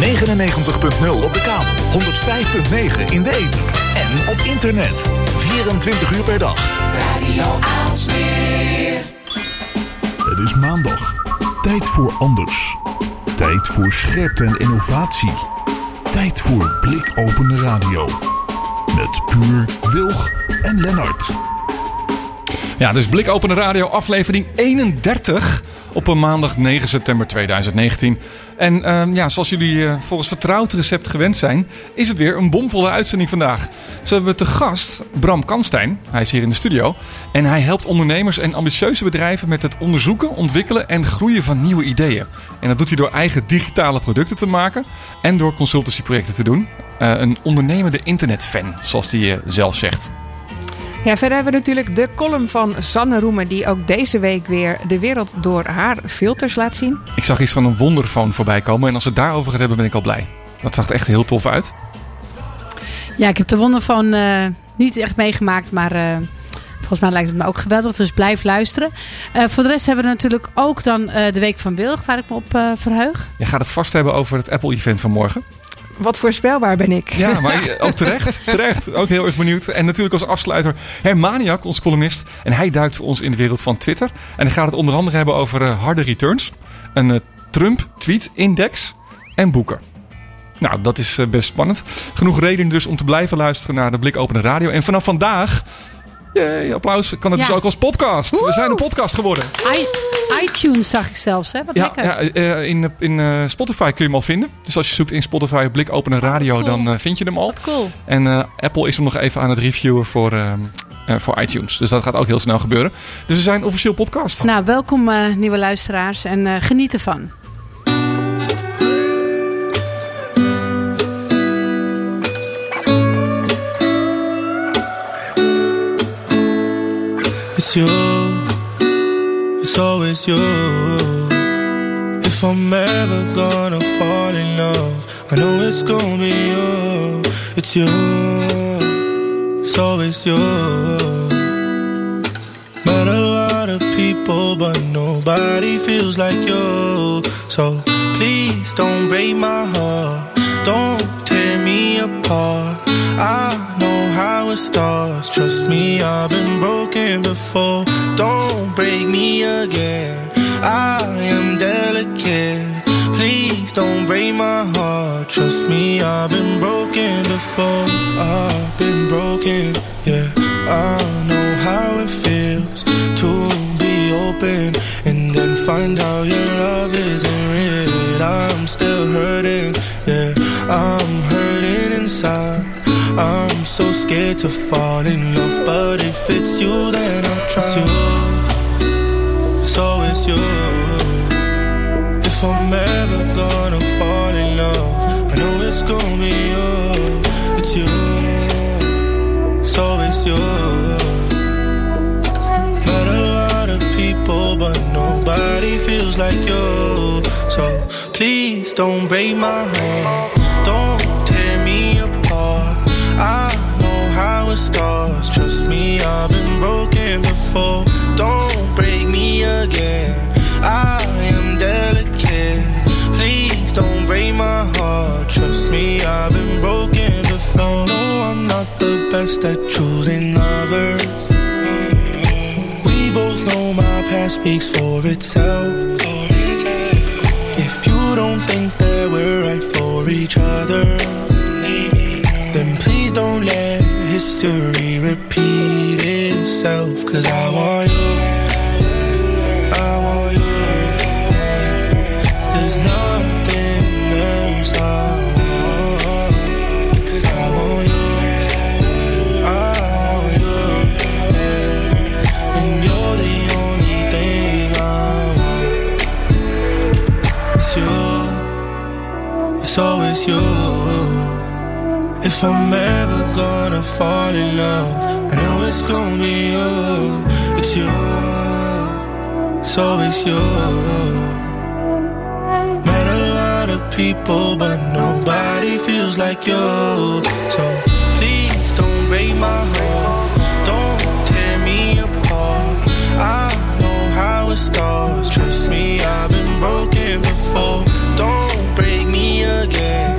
99.0 op de kabel, 105.9 in de ether en op internet. 24 uur per dag. Radio Aalsmeer. Het is maandag. Tijd voor anders. Tijd voor scherpte en innovatie. Tijd voor blikopende radio. Met Puur, Wilg en Lennart. Ja, dus Blikopende Radio aflevering 31 op een maandag 9 september 2019. En ehm, ja, zoals jullie eh, volgens vertrouwd recept gewend zijn, is het weer een bomvolle uitzending vandaag. Zo hebben we te gast Bram Kanstein. Hij is hier in de studio. En hij helpt ondernemers en ambitieuze bedrijven met het onderzoeken, ontwikkelen en groeien van nieuwe ideeën. En dat doet hij door eigen digitale producten te maken en door consultancyprojecten te doen. Eh, een ondernemende internetfan, zoals hij eh, zelf zegt. Ja, verder hebben we natuurlijk de column van Sanne Roemer... die ook deze week weer de wereld door haar filters laat zien. Ik zag iets van een wonderfoon voorbij komen. En als het daarover gaat hebben, ben ik al blij. Dat zag er echt heel tof uit. Ja, ik heb de Wonderphone uh, niet echt meegemaakt, maar uh, volgens mij lijkt het me ook geweldig. Dus blijf luisteren. Uh, voor de rest hebben we natuurlijk ook dan de Week van Wilg, waar ik me op verheug. Je gaat het vast hebben over het Apple-event van morgen. Wat voorspelbaar ben ik. Ja, maar ook terecht. terecht. Ook heel erg benieuwd. En natuurlijk als afsluiter Hermaniak, ons columnist. En hij duikt voor ons in de wereld van Twitter. En dan gaat het onder andere hebben over uh, harde returns. Een uh, Trump-tweet-index en boeken. Nou, dat is uh, best spannend. Genoeg reden dus om te blijven luisteren naar de Blikopende Radio. En vanaf vandaag Yay, applaus. Kan het ja. dus ook als podcast. We zijn een podcast geworden. I iTunes zag ik zelfs, hè? Wat ja, lekker. Ja, in, in uh, Spotify kun je hem al vinden. Dus als je zoekt in Spotify op blik openen radio, oh, cool. dan uh, vind je hem al. Wat cool. En uh, Apple is hem nog even aan het reviewen voor, voor iTunes. Dus dat gaat ook heel snel gebeuren. Dus we zijn officieel podcast. Nou, welkom nieuwe luisteraars en geniet ervan. You, it's always you. If I'm ever gonna fall in love, I know it's gonna be you. It's you, it's always you. Met a lot of people, but nobody feels like you. So please don't break my heart, don't tear me apart. I know how it starts. Trust me, I've been broken before. Don't break me again. I am delicate. Please don't break my heart. Trust me, I've been broken before. I've been broken, yeah. I know how it feels to be open and then find out your love isn't real. I'm I'm so scared to fall in love, but if it's you, then I'll trust you. It's always you. If I'm ever gonna fall in love, I know it's gonna be you. It's you. It's always you. Met a lot of people, but nobody feels like you. So please don't break my heart. Starts. Trust me, I've been broken before. Don't break me again. I am delicate. Please don't break my heart. Trust me, I've been broken before. No, I'm not the best at choosing lovers. We both know my past speaks for itself. If you don't think that we're right for each other history repeat itself. Cause I want you. I want you. There's nothing else I I want you. I want you. And you're the only thing I want. It's you. It's always you. If I'm gonna fall in love, I know it's gonna be you. It's you. It's always you. Met a lot of people, but nobody feels like you. So please don't break my heart. Don't tear me apart. I know how it starts. Trust me, I've been broken before. Don't break me again.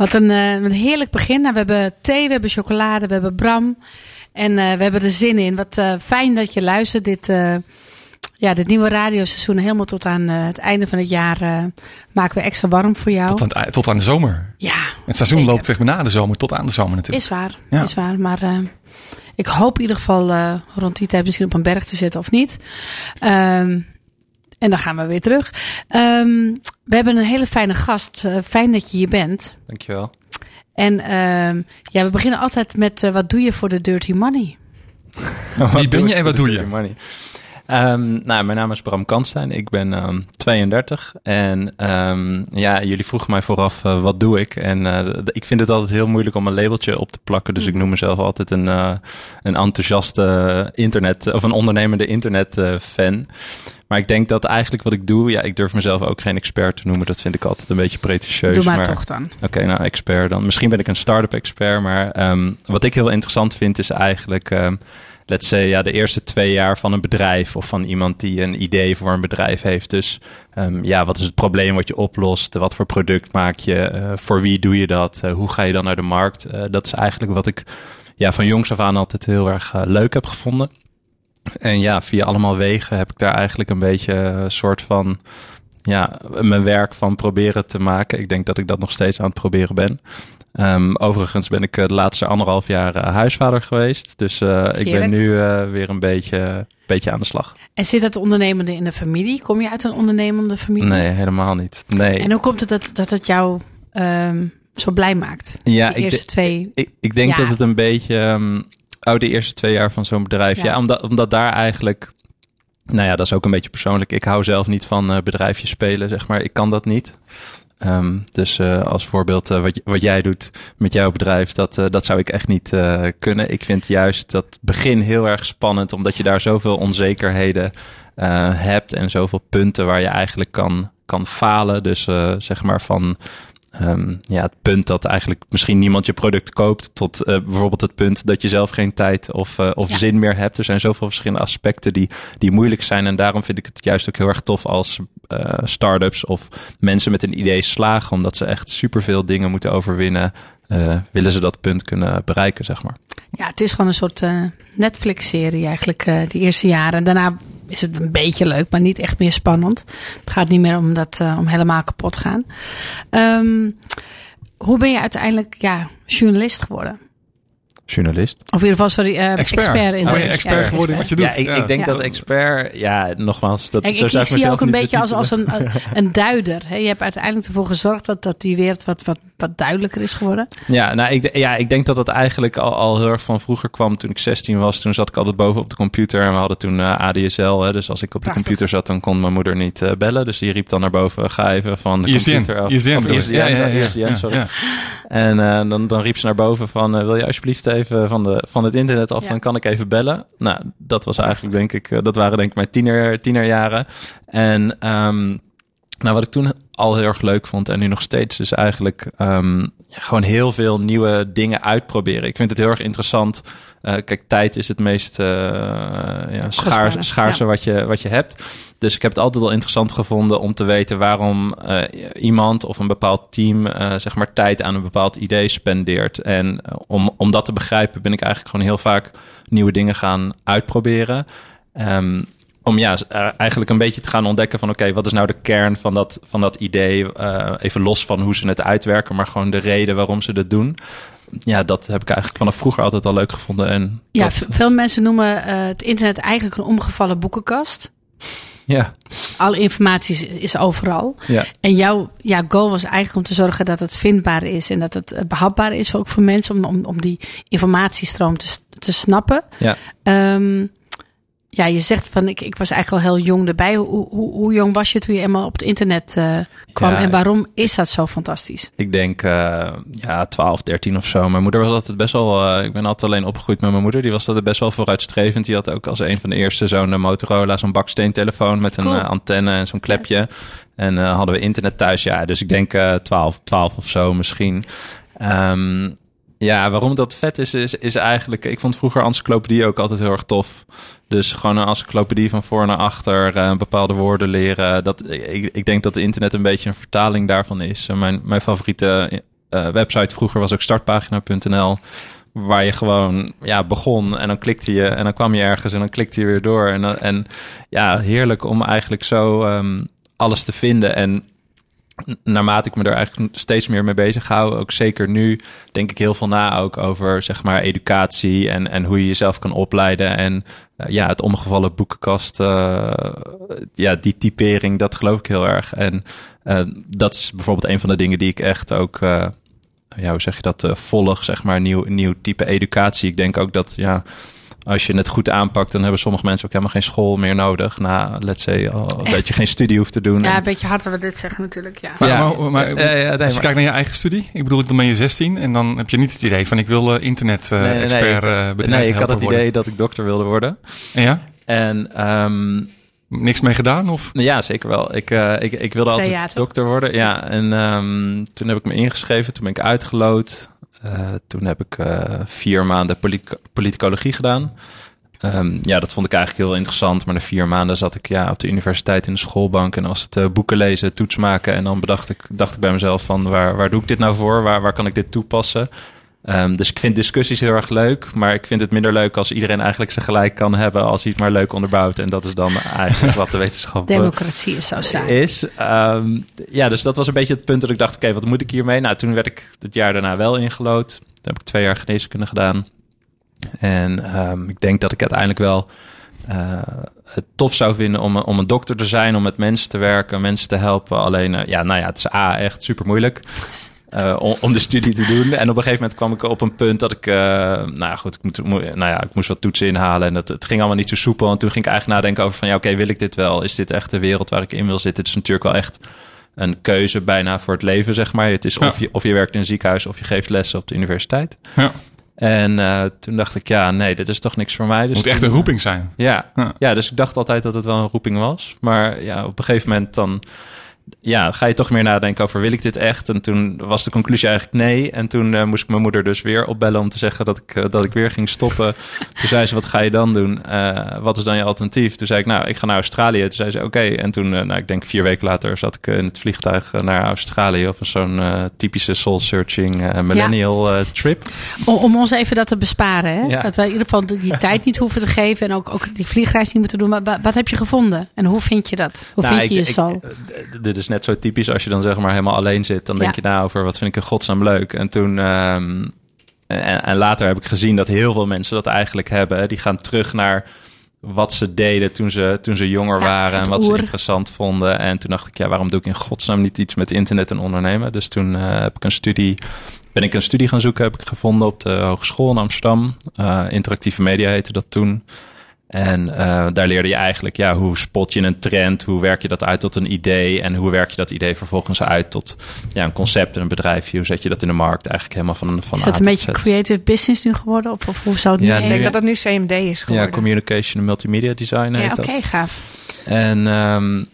Wat een, uh, een heerlijk begin. Nou, we hebben thee, we hebben chocolade, we hebben Bram. En uh, we hebben er zin in. Wat uh, fijn dat je luistert. Dit, ja, dit nieuwe radioseizoen helemaal tot aan het einde van het jaar maken we extra warm voor jou. Tot aan, tot aan de zomer. Ja. Het seizoen zeker. loopt zeg maar na de zomer tot aan de zomer natuurlijk. Is waar, ja. is waar. Maar ik hoop in ieder geval rond die tijd misschien op een berg te zitten of niet. Um, en dan gaan we weer terug. Um, we hebben een hele fijne gast. Uh, fijn dat je hier bent. Dankjewel. En uh, ja, we beginnen altijd met uh, wat doe je voor de dirty money? Wie ben je en wat doe je? Money? Um, nou, mijn naam is Bram Kanstein. Ik ben um, 32. En um, ja, jullie vroegen mij vooraf uh, wat doe ik. En uh, ik vind het altijd heel moeilijk om een labeltje op te plakken. Dus ik noem mezelf altijd een, uh, een enthousiaste internet... of een ondernemende internetfan. Maar ik denk dat eigenlijk wat ik doe, ja, ik durf mezelf ook geen expert te noemen. Dat vind ik altijd een beetje pretentieus. Doe maar, maar toch dan. Oké, okay, nou, expert dan. Misschien ben ik een start-up expert, maar um, wat ik heel interessant vind is eigenlijk, um, let's say, ja, de eerste twee jaar van een bedrijf of van iemand die een idee voor een bedrijf heeft. Dus um, ja, wat is het probleem wat je oplost? Wat voor product maak je? Uh, voor wie doe je dat? Uh, hoe ga je dan naar de markt? Uh, dat is eigenlijk wat ik ja, van jongs af aan altijd heel erg leuk heb gevonden. En ja, via allemaal wegen heb ik daar eigenlijk een beetje een soort van ja, mijn werk van proberen te maken. Ik denk dat ik dat nog steeds aan het proberen ben. Um, overigens ben ik de laatste anderhalf jaar uh, huisvader geweest. Dus uh, ik ben nu uh, weer een beetje, beetje aan de slag. En zit dat ondernemende in de familie? Kom je uit een ondernemende familie? Nee, helemaal niet. Nee. En hoe komt het dat, dat het jou um, zo blij maakt? Ja, de eerste twee ik, ik denk dat het een beetje... Um, oh, de eerste twee jaar van zo'n bedrijf. Ja, ja omdat, omdat daar eigenlijk... Nou ja, dat is ook een beetje persoonlijk. Ik hou zelf niet van uh, bedrijfjes spelen, zeg maar. Ik kan dat niet. Um, dus uh, als voorbeeld uh, wat, wat jij doet met jouw bedrijf, dat, uh, dat zou ik echt niet kunnen. Ik vind juist dat begin heel erg spannend, omdat je daar zoveel onzekerheden hebt en zoveel punten waar je eigenlijk kan, kan falen. Dus zeg maar van Um, ja, het punt dat eigenlijk misschien niemand je product koopt, tot uh, bijvoorbeeld het punt dat je zelf geen tijd of, uh, of ja. zin meer hebt. Er zijn zoveel verschillende aspecten die, die moeilijk zijn. En daarom vind ik het juist ook heel erg tof als uh, start-ups of mensen met een idee slagen, omdat ze echt superveel dingen moeten overwinnen. willen ze dat punt kunnen bereiken, zeg maar. Ja, het is gewoon een soort Netflix-serie eigenlijk, die eerste jaren. En daarna is het een beetje leuk, maar niet echt meer spannend. Het gaat niet meer om dat uh, om helemaal kapot gaan. Um, hoe ben je uiteindelijk ja, journalist geworden? Journalist? Of in ieder geval, sorry, uh, expert. expert in oh, ja, expert geworden wat je doet. Ja, ik, ik denk ja. dat expert, ja, nogmaals, dat ik, zo ik, zie je ook een beetje als, als een, een duider. Hè? Je hebt uiteindelijk ervoor gezorgd dat, dat die wereld wat, wat, wat duidelijker is geworden. Ja, nou, ik, ja, ik denk dat dat eigenlijk al, al heel erg van vroeger kwam. Toen ik 16 was, toen zat ik altijd boven op de computer. En we hadden toen uh, ADSL. Hè? Dus als ik op de computer zat, dan kon mijn moeder niet uh, bellen. Dus die riep dan naar boven, ga even van de ISDN. computer af. ISDN, of ISDN, ja, ja, ja, ISDN, sorry. Ja. En uh, dan, dan riep ze naar boven van, wil je alsjeblieft even van, de, van het internet af, ja. dan kan ik even bellen. Nou, dat was eigenlijk denk ik, dat waren denk ik mijn tiener, tienerjaren. En um, nou, wat ik toen al heel erg leuk vond en nu nog steeds is eigenlijk um, gewoon heel veel nieuwe dingen uitproberen. Ik vind het heel erg interessant. Uh, kijk, tijd is het meest uh, ja, schaars, schaarse ja. wat, je, wat je hebt. Dus ik heb het altijd wel interessant gevonden om te weten waarom uh, iemand of een bepaald team zeg maar tijd aan een bepaald idee spendeert. En om, om dat te begrijpen ben ik eigenlijk gewoon heel vaak nieuwe dingen gaan uitproberen. Um, om ja, eigenlijk een beetje te gaan ontdekken van oké, okay, wat is nou de kern van dat, van dat idee? Uh, even los van hoe ze het uitwerken, maar gewoon de reden waarom ze dat doen. Ja, dat heb ik eigenlijk vanaf vroeger altijd al leuk gevonden. En ja, dat... veel mensen noemen uh, het internet eigenlijk een omgevallen boekenkast. Ja. Alle informatie is, overal. Ja. En jouw ja, goal was eigenlijk om te zorgen dat het vindbaar is en dat het behapbaar is ook voor mensen om, om, om die informatiestroom te, te snappen. Ja. Um, ja, je zegt van ik, ik was eigenlijk al heel jong erbij. Hoe, hoe, hoe jong was je toen je eenmaal op het internet uh, kwam? Ja, en waarom is dat zo fantastisch? Ik denk uh, ja, 12, 13 of zo. Mijn moeder was altijd best wel. Uh, ik ben altijd alleen opgegroeid met mijn moeder. Die was altijd best wel vooruitstrevend. Die had ook als een van de eerste zo'n Motorola, zo'n baksteentelefoon met een antenne en zo'n klepje. Ja. En hadden we internet thuis. Ja, dus ik denk 12, 12 of zo misschien. Um, Ja, waarom dat vet is, is, is eigenlijk... Ik vond vroeger encyclopedie ook altijd heel erg tof. Dus gewoon een encyclopedie van voor naar achter, uh, bepaalde woorden leren. Dat, ik, ik denk dat de internet een beetje een vertaling daarvan is. Mijn, mijn favoriete uh, website vroeger was ook startpagina.nl. Waar je gewoon ja, begon en dan klikte je en dan kwam je ergens en dan klikte je weer door. En, en ja, heerlijk om eigenlijk zo um, alles te vinden. En naarmate ik me er eigenlijk steeds meer mee bezig hou, ook zeker nu, denk ik heel veel na ook over zeg maar educatie en, en hoe je jezelf kan opleiden. En uh, ja, het omgevallen boekenkast, uh, ja, die typering, dat geloof ik heel erg. En uh, dat is bijvoorbeeld een van de dingen die ik echt ook, ja, hoe zeg je dat, volg, zeg maar, nieuw, nieuw type educatie. Ik denk ook dat, ja als je het goed aanpakt, dan hebben sommige mensen ook helemaal geen school meer nodig. Na, let's say, al, dat je geen studie hoeft te doen. Ja, een beetje hard we dit zeggen natuurlijk, ja. Maar, ja, maar, maar ja, ja, nee, als je kijkt naar je eigen studie, ik bedoel, dan ben je 16 en dan heb je niet het idee van ik wil uh, internet-expert uh, nee, nee, nee, ik had het worden. idee dat ik dokter wilde worden. En ja? En... Um, Niks mee gedaan? Of? Ja, zeker wel. Ik, uh, ik, ik wilde altijd dokter worden. Ja, en um, toen heb ik me ingeschreven. Toen ben ik uitgeloot. Uh, toen heb ik uh, vier maanden polit politicologie gedaan. Um, ja, dat vond ik eigenlijk heel interessant. Maar na vier maanden zat ik ja, op de universiteit in de schoolbank. En als het uh, boeken lezen, toets maken. En dan bedacht ik, dacht ik bij mezelf van waar, waar doe ik dit nou voor? Waar, waar kan ik dit toepassen? Um, dus ik vind discussies heel erg leuk. Maar ik vind het minder leuk als iedereen eigenlijk zijn gelijk kan hebben. Als hij het maar leuk onderbouwt. En dat is dan eigenlijk wat de wetenschap Democratie is zo saai. Is. Um, ja, dus dat was een beetje het punt dat ik dacht, oké, okay, wat moet ik hiermee? Nou, toen werd ik het jaar daarna wel ingelood. Toen heb ik twee jaar geneeskunde gedaan. En um, ik denk dat ik uiteindelijk wel uh, het tof zou vinden om, om een dokter te zijn, om met mensen te werken, mensen te helpen. Alleen, uh, ja, nou ja, het is A, echt super moeilijk. Uh, om, om, de studie te doen. En op een gegeven moment kwam ik op een punt dat ik, nou ja, goed, ik, moet, nou ja, ik moest wat toetsen inhalen en het, het ging allemaal niet zo soepel. En toen ging ik eigenlijk nadenken over van, ja, oké, okay, wil ik dit wel? Is dit echt de wereld waar ik in wil zitten? Het is natuurlijk wel echt een keuze bijna voor het leven, zeg maar. Het is ja. of, je, of je werkt in een ziekenhuis of je geeft lessen op de universiteit. Ja. En uh, toen dacht ik, ja, nee, dit is toch niks voor mij. Dus moet echt een roeping zijn. Ja, ja, ja. dus ik dacht altijd dat het wel een roeping was. Maar ja, op een gegeven moment dan ja, ga je toch meer nadenken over wil ik dit echt? En toen was de conclusie eigenlijk nee. En toen uh, moest ik mijn moeder dus weer opbellen om te zeggen dat ik, uh, dat ik weer ging stoppen. toen zei ze, wat ga je dan doen? Uh, wat is dan je alternatief? Toen zei ik, nou, ik ga naar Australië. Toen zei ze, oké. Okay. En toen, nou, ik denk vier weken later zat ik in het vliegtuig naar Australië. Of zo'n typische soul-searching millennial ja. trip. Om, om, ons even dat te besparen. Hè? Ja. Dat we in ieder geval die tijd niet hoeven te geven. En ook, ook die vliegreis niet moeten doen. Maar wat heb je gevonden? En hoe vind je dat? Hoe nou, vind je ik, je zo? Is net zo typisch als je dan zeg maar helemaal alleen zit. Dan denk ja. je na over wat vind ik in godsnaam leuk. En toen... Um, en, en, later heb ik gezien dat heel veel mensen dat eigenlijk hebben. Die gaan terug naar wat ze deden toen ze, toen ze jonger ja, waren. En wat oer. ze interessant vonden. En toen dacht ik, ja, waarom doe ik in godsnaam niet iets met internet en ondernemen? Dus toen uh, heb ik een studie... Ben ik een studie gaan zoeken, heb ik gevonden op de Hogeschool in Amsterdam. Uh, interactieve media heette dat toen. En uh, daar leerde je eigenlijk, ja, hoe spot je een trend? Hoe werk je dat uit tot een idee? En hoe werk je dat idee vervolgens uit tot ja, een concept en een bedrijfje? Hoe zet je dat in de markt? Eigenlijk helemaal van, van Is dat een beetje creative business nu geworden? Of, of hoe zou het ja, nu Ik denk dat dat nu CMD is geworden. Ja, Communication en Multimedia Design heet ja, oké, okay, gaaf. En um,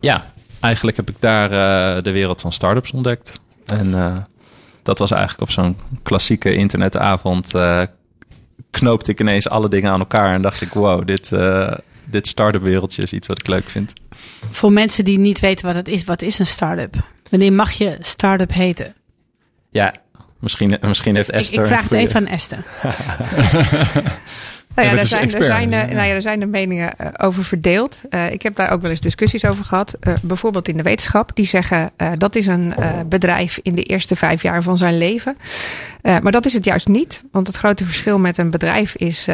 ja, eigenlijk heb ik daar uh, de wereld van startups ontdekt. En uh, dat was eigenlijk op zo'n klassieke internetavond uh, knoopte ik ineens alle dingen aan elkaar en dacht ik, wow, dit, uh, dit start-up wereldje is iets wat ik leuk vind. Voor mensen die niet weten wat het is, wat is een start-up? Wanneer mag je start-up heten? Ja, misschien, misschien heeft Esther... Ik, ik vraag het even aan Esther. Nou ja, er zijn, er, zijn, uh, nou ja, er zijn de meningen uh, over verdeeld. Uh, ik heb daar ook wel eens discussies over gehad. bijvoorbeeld in de wetenschap. Die zeggen dat is een bedrijf in de eerste vijf jaar van zijn leven. maar dat is het juist niet. Want het grote verschil met een bedrijf is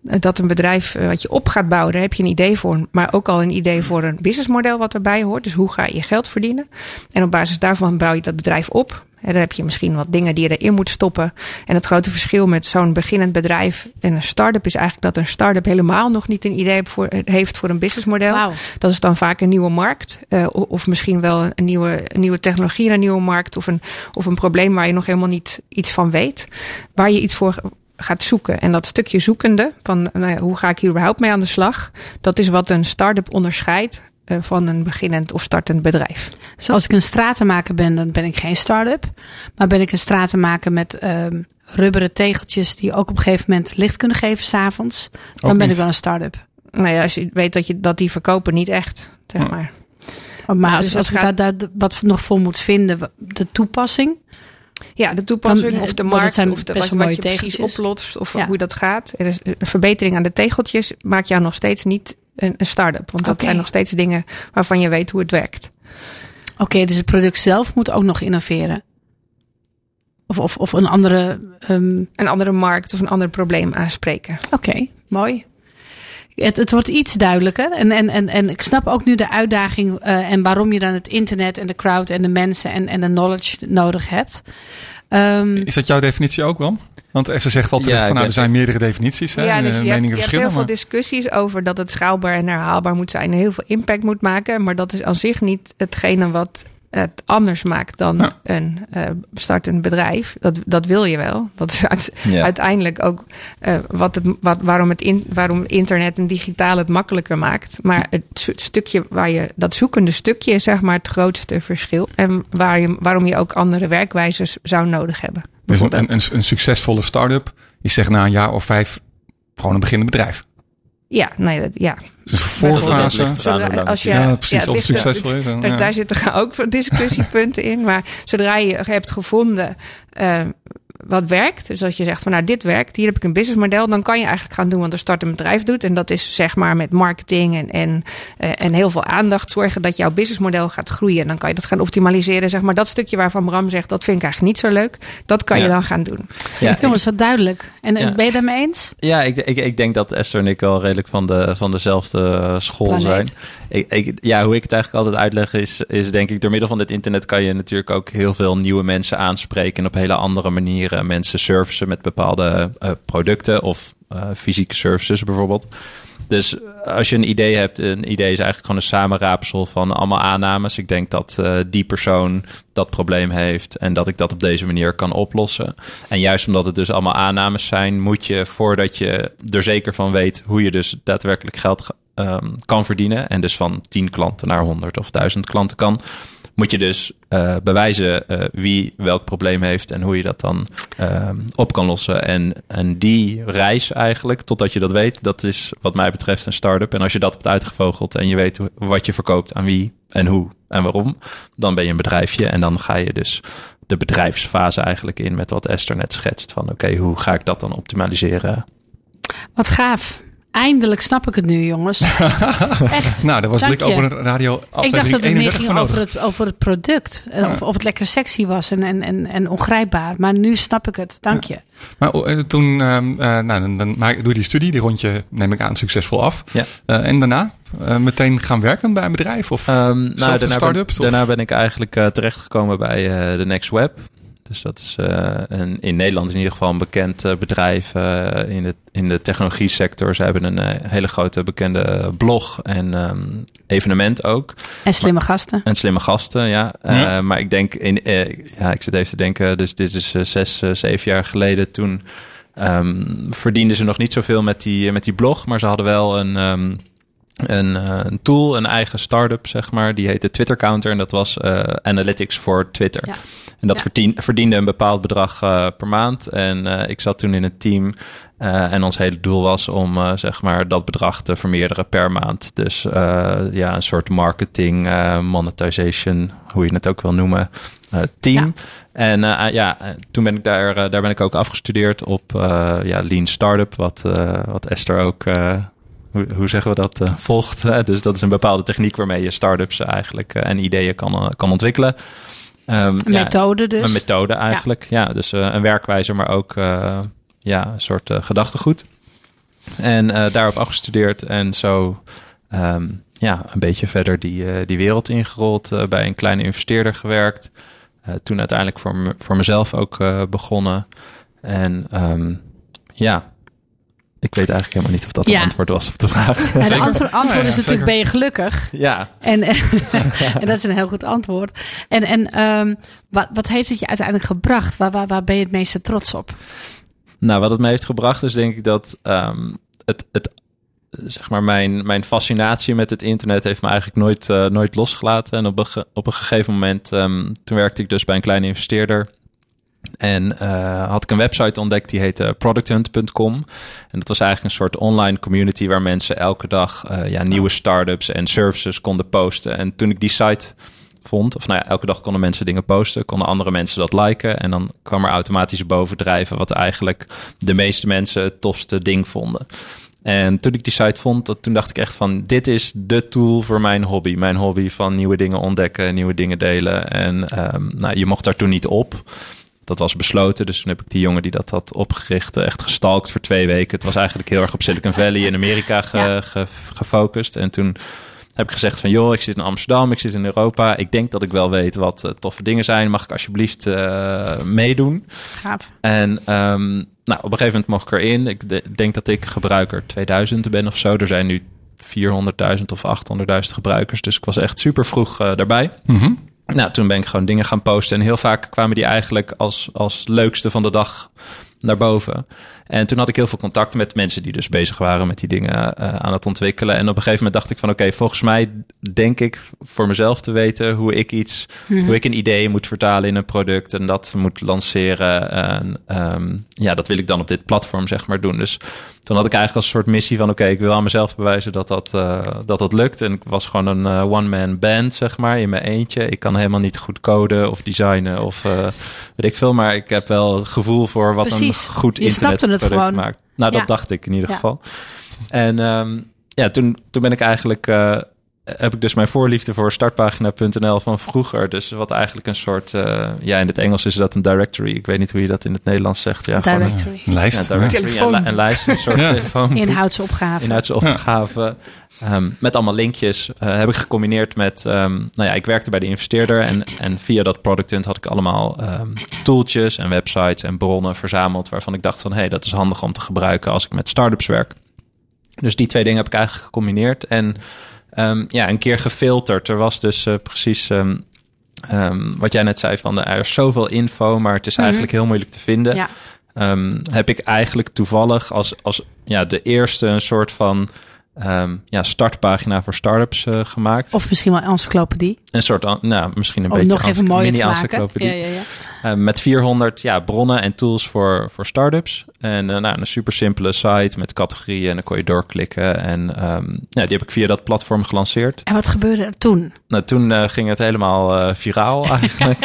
dat een bedrijf wat je op gaat bouwen, daar heb je een idee voor. Maar ook al een idee voor een businessmodel wat erbij hoort. Dus hoe ga je geld verdienen? En op basis daarvan bouw je dat bedrijf op. En dan heb je misschien wat dingen die je erin moet stoppen. En het grote verschil met zo'n beginnend bedrijf en een start-up is eigenlijk dat een start-up helemaal nog niet een idee voor, heeft voor een businessmodel. Wow. Dat is dan vaak een nieuwe markt. Uh, of misschien wel een nieuwe, een nieuwe technologie, een nieuwe markt. Of een, of een probleem waar je nog helemaal niet iets van weet. Waar je iets voor gaat zoeken. En dat stukje zoekende van nou ja, hoe ga ik hier überhaupt mee aan de slag. Dat is wat een start-up onderscheidt eh, van een beginnend of startend bedrijf. Dus als ik een stratenmaker ben, dan ben ik geen start-up. Maar ben ik een stratenmaker met ehm, rubberen tegeltjes die ook op een gegeven moment licht kunnen geven s'avonds, dan Ook ben niet. ik wel een start-up. Nou ja, als je weet dat, je, dat die verkopen niet echt, zeg Ja. maar. Maar als, dus als gaat- daar, daar wat nog voor moet vinden, de toepassing. Ja, de toepassing Dan, of de het markt zijn of de, best wat, je mooie precies tegeltjes. oplost of Ja. hoe dat gaat. Er is een verbetering aan de tegeltjes maakt jou nog steeds niet een, een start-up. Want dat zijn nog steeds dingen waarvan je weet hoe het werkt. Oké, dus het product zelf moet ook nog innoveren. Of, of, of een andere. ehm, Een andere markt of een ander probleem aanspreken. Oké, mooi. Het, het wordt iets duidelijker. En, en, en, en ik snap ook nu de uitdaging eh, en waarom je dan het internet en de crowd en de mensen en, en de knowledge nodig hebt. Ehm, Is dat jouw definitie ook, Wam? Want Esther zegt al terecht Ja, van, nou, er zijn meerdere definities. Hè, ja, dus en, eh, je hebt, je heel veel discussies over dat het schaalbaar en herhaalbaar moet zijn. En heel veel impact moet maken. Maar dat is aan zich niet hetgene wat het anders maakt dan Ja. een eh, startend bedrijf. Dat, dat wil je wel. Dat is uit- Ja. uiteindelijk ook eh, wat het, wat, waarom, het in, waarom internet en digitaal het makkelijker maakt. Maar het stu- stukje waar je, dat zoekende stukje is zeg maar het grootste verschil. En waar je, waarom je ook andere werkwijzes zou nodig hebben. Dus een, een, een succesvolle start-up is zeg na een jaar of vijf gewoon een beginnend bedrijf. Ja, nee, dat, ja. Dus voorfase. Zodra, als je, Ja, precies. het of succesvol is. dan, Daar- ja. Daar zitten ook discussiepunten in. Maar zodra je hebt gevonden eh, wat werkt, dus als je zegt van nou dit werkt, hier heb ik een businessmodel, dan kan je eigenlijk gaan doen wat een start een bedrijf doet. En dat is zeg maar met marketing en, en, eh, en heel veel aandacht zorgen dat jouw businessmodel gaat groeien. En dan kan je dat gaan optimaliseren. Zeg maar dat stukje waarvan Bram zegt dat vind ik eigenlijk niet zo leuk. Dat kan je dan gaan doen. Ja, jongens, wat duidelijk. En Ja. ben je daarmee eens? Ja, ik, ik, ik denk dat Esther en ik wel redelijk van, de, van dezelfde eh, school Planeet. zijn. Ik, ik, ja, hoe ik het eigenlijk altijd uitleg is, is denk ik... door middel van dit internet kan je natuurlijk ook heel veel nieuwe mensen aanspreken... en op hele andere manieren mensen servicen met bepaalde eh, producten... of eh, fysieke services bijvoorbeeld. Dus als je een idee hebt, een idee is eigenlijk gewoon een samenraapsel van allemaal aannames. Ik denk dat eh, die persoon dat probleem heeft en dat ik dat op deze manier kan oplossen. En juist omdat het dus allemaal aannames zijn, moet je voordat je er zeker van weet hoe je dus daadwerkelijk geld ehm, kan verdienen. En dus van 10 klanten naar 100 of 1000 klanten kan. Moet je dus eh, bewijzen eh, wie welk probleem heeft en hoe je dat dan ehm, op kan lossen. En, en die reis eigenlijk, totdat je dat weet, dat is wat mij betreft een start-up. En als je dat hebt uitgevogeld en je weet wat je verkoopt aan wie en hoe en waarom, dan ben je een bedrijfje. En dan ga je dus de bedrijfsfase eigenlijk in met wat Esther net schetst. Van oké, hoe ga ik dat dan optimaliseren? Wat gaaf. Eindelijk snap ik het nu, jongens. Echt. Nou, daar was Dank Blik je. Open Radio Ik dacht dat het meer 31 ging van over het, over het product. En of, of het lekker sexy was en, en, en, en ongrijpbaar. Maar nu snap ik het. Dank je. Maar oh, eh, toen, ehm, eh, nou, dan, dan maak, doe je die studie, die rondje neem ik aan succesvol af. Ja. Eh, en daarna eh, meteen gaan werken bij een bedrijf? Of Ehm, zelf nou, een daarna, ben, start-up? Daarna ben ik eigenlijk terechtgekomen bij eh, de Next Web. Dus dat is eh, een, in Nederland in ieder geval een bekend eh, bedrijf eh, in, de, in de technologie sector. Ze hebben een hele grote bekende blog en ehm, evenement ook. En slimme gasten. En slimme gasten, ja. Eh, maar ik denk, in, eh, ja, ik zit even te denken, dus dit is zes, zeven jaar geleden. Toen ehm, verdienden ze nog niet zoveel met die, met die blog, maar ze hadden wel een, ehm, een, eh, een tool, een eigen start-up, zeg maar. Die heette Twitter Counter en dat was eh, analytics voor Twitter. Ja. En dat Ja. verdien- verdiende een bepaald bedrag eh, per maand. En ik zat toen in het team. en ons hele doel was om zeg maar dat bedrag te vermeerderen per maand. Dus ja, een soort marketing, monetization, hoe je het ook wil noemen, team. Ja. En ja, toen ben ik daar, daar ben ik ook afgestudeerd op ja, Lean Startup, wat, wat Esther ook. Eh, hoe, hoe zeggen we dat? eh, volgt. Dus dat is een bepaalde techniek waarmee je startups eigenlijk eh, en ideeën kan, eh, kan ontwikkelen. Ehm, Een ja, methode dus. een methode eigenlijk. Ja, dus eh, een werkwijze, maar ook eh, ja, een soort eh, gedachtegoed. En eh, daarop afgestudeerd en zo ehm, ja, een beetje verder die, eh, die wereld ingerold. eh, bij een kleine investeerder gewerkt. Eh, toen uiteindelijk voor, me, voor mezelf ook eh, begonnen. En ehm, ja, ik weet eigenlijk helemaal niet of dat Ja. een antwoord was op de vraag. Ja, de antwoord, antwoord Ja, is natuurlijk, zeker. ben je gelukkig? ja, En, en dat is een heel goed antwoord. En, en ehm, wat, wat heeft het je uiteindelijk gebracht? Waar, waar, waar ben je het meeste trots op? Nou, wat het me heeft gebracht is denk ik dat ehm, het, het zeg maar, mijn, mijn fascinatie met het internet heeft me eigenlijk nooit, uh, nooit losgelaten. En op een, op een gegeven moment, um, toen werkte ik dus bij een kleine investeerder. En uh, had ik een website ontdekt die heette producthunt.com. En dat was eigenlijk een soort online community waar mensen elke dag uh, ja, nieuwe startups en services konden posten. En toen ik die site vond, of nou ja, elke dag konden mensen dingen posten, konden andere mensen dat liken. En dan kwam er automatisch bovendrijven wat eigenlijk de meeste mensen het tofste ding vonden. En toen ik die site vond, dat, toen dacht ik echt van... dit is de tool voor mijn hobby. Mijn hobby van nieuwe dingen ontdekken, nieuwe dingen delen. En um, nou, je mocht daar toen niet op dat was besloten. Dus toen heb ik die jongen die dat had opgericht echt gestalkt voor twee weken. Het was eigenlijk heel erg op Silicon Valley in Amerika ge, ge, gefocust. En toen heb ik gezegd van joh, ik zit in Amsterdam, ik zit in Europa. Ik denk dat ik wel weet wat uh, toffe dingen zijn. Mag ik alsjeblieft uh, meedoen? Gaaf. En um, nou, op een gegeven moment mocht ik erin. Ik de, denk dat ik gebruiker 2000 ben of zo. Er zijn nu 400.000 of 800.000 gebruikers. Dus ik was echt super vroeg uh, daarbij. Mm -hmm. Nou, toen ben ik gewoon dingen gaan posten. En heel vaak kwamen die eigenlijk als, als leukste van de dag naar boven. En toen had ik heel veel contact met mensen die dus bezig waren met die dingen uh, aan het ontwikkelen. En op een gegeven moment dacht ik van oké, okay, volgens mij denk ik voor mezelf te weten hoe ik iets, mm-hmm. hoe ik een idee moet vertalen in een product en dat moet lanceren. En um, ja, dat wil ik dan op dit platform zeg maar doen. Dus toen had ik eigenlijk als soort missie van oké, okay, ik wil aan mezelf bewijzen dat dat, uh, dat dat lukt. En ik was gewoon een uh, one-man band, zeg maar, in mijn eentje. Ik kan helemaal niet goed coden of designen of uh, weet ik veel. Maar ik heb wel het gevoel voor wat Precies. een goed Je internet snapte het gewoon. maakt. Nou, dat Ja. dacht ik in ieder Ja. geval. En um, ja, toen, toen ben ik eigenlijk... Heb ik dus mijn voorliefde voor startpagina.nl van vroeger. Dus wat eigenlijk een soort... Uh, ja, in het Engels is dat een directory. Ik weet niet hoe je dat in het Nederlands zegt. Ja, gewoon een- Directory. Een lijst. ja, directory, Telefoon. Een, li- een lijst, een soort Ja. telefoon. Inhoudsopgave. Inhoudsopgave. Ehm, met allemaal linkjes. eh, heb ik gecombineerd met... ehm, nou ja, ik werkte bij de investeerder. En, en via dat product hunt had ik allemaal ehm, tooltjes en websites en bronnen verzameld. Waarvan ik dacht van... hé, hey, dat is handig om te gebruiken als ik met startups werk. Dus die twee dingen heb ik eigenlijk gecombineerd. En ehm, ja, een keer gefilterd. Er was dus eh, precies... ehm, ehm, wat jij net zei van er is zoveel info, maar het is eigenlijk heel moeilijk te vinden Ja. heb ik eigenlijk toevallig als, als ja, de eerste een soort van ja, startpagina voor startups eh, gemaakt. Of misschien wel encyclopedie. een soort, nou, misschien een beetje nog even mooier te maken. mini-encyclopedie. Ja, ja, ja. Eh, met 400 ja, bronnen en tools voor, voor startups. En eh, nou, een super simpele site met categorieën en dan kon je doorklikken. En ehm, ja, die heb ik via dat platform gelanceerd. En wat gebeurde er toen? Nou, toen eh, ging het helemaal viraal eigenlijk.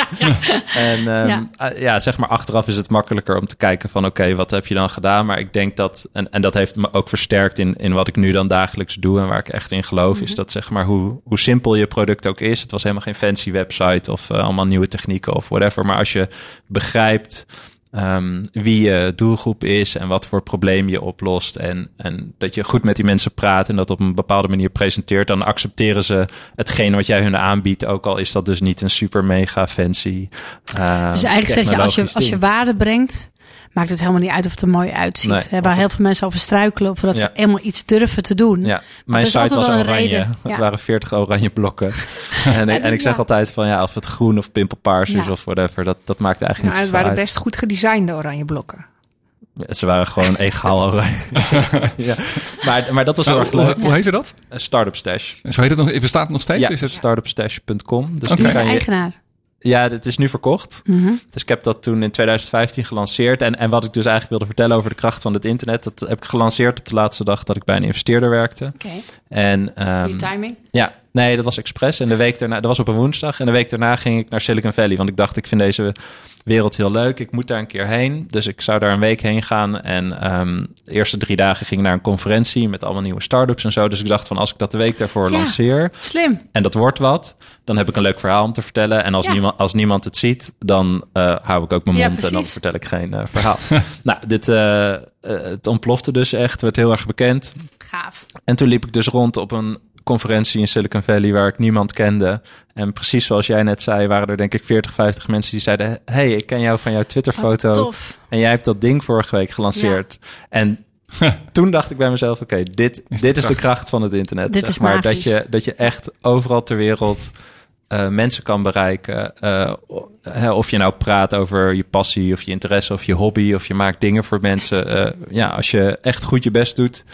en ehm, Ja. ja, zeg maar achteraf is het makkelijker om te kijken van oké, wat heb je dan gedaan? Maar ik denk dat, en, en dat heeft me ook versterkt in, in wat ik nu dan dagelijks doe en waar ik echt in geloof, Mhm. is dat zeg maar hoe, hoe simpel je product ook is. Het was helemaal geen fancy website of allemaal nieuwe technieken of whatever. Maar als je begrijpt ehm, wie je doelgroep is en wat voor probleem je oplost. En, en dat je goed met die mensen praat en dat op een bepaalde manier presenteert. Dan accepteren ze hetgene wat jij hun aanbiedt. Ook al is dat dus niet een super mega fancy. eh, Dus eigenlijk zeg je, als je, als je waarde brengt, maakt het helemaal niet uit of het er mooi uitziet. Nee, Hè, waar of- heel veel mensen over struikelen, voordat Ja. ze helemaal iets durven te doen. Ja, mijn site was oranje. reden. Het Ja. waren 40 oranje blokken. en, ik- en ik zeg ja. altijd van ja, of het groen of pimpelpaars is of whatever, dat, dat maakt eigenlijk Nou, niet het zoveel waren uit. best goed gedesignde oranje blokken. Ze waren gewoon egaal oranje. ja. maar, maar dat was heel Nou, erg leuk. hoe, hoe heet dat? Een Startup Stash. Zo heet het nog, bestaat het nog steeds? Ja, Is het? startupstash.com. Dus Oké. Wie is de eigenaar? Ja, het is nu verkocht. Mhm. Dus ik heb dat toen in 2015 gelanceerd. En, en wat ik dus eigenlijk wilde vertellen over de kracht van het internet... dat heb ik gelanceerd op de laatste dag dat ik bij een investeerder werkte. Oké, En ehm, goede timing. ja, nee, dat was expres. En de week daarna, dat was op een woensdag. En de week daarna ging ik naar Silicon Valley. Want ik dacht, ik vind deze wereld heel leuk. Ik moet daar een keer heen. Dus ik zou daar een week heen gaan. En ehm, de eerste drie dagen ging ik naar een conferentie met allemaal nieuwe start-ups en zo. Dus ik dacht van, als ik dat de week daarvoor Ja. lanceer Slim. en dat wordt wat, dan heb ik een leuk verhaal om te vertellen. En als, Ja. niemand, als niemand het ziet, dan eh, hou ik ook mijn Ja, mond en dan vertel ik geen eh, verhaal. nou, dit, eh, het ontplofte dus echt, werd heel erg bekend. Gaaf. En toen liep ik dus rond op een conferentie in Silicon Valley waar ik niemand kende. En precies zoals jij net zei, waren er denk ik 40, 50 mensen die zeiden: hey, ik ken jou van jouw Twitter-foto. Wat tof. En jij hebt dat ding vorige week gelanceerd. En toen dacht ik bij mezelf: oké, dit, dit is de kracht van het internet. Dit zeg is maar dat je, dat je echt overal ter wereld eh, mensen kan bereiken. Eh, of je nou praat over je passie of je interesse of je hobby, of je maakt dingen voor mensen. Eh, ja, als je echt goed je best doet.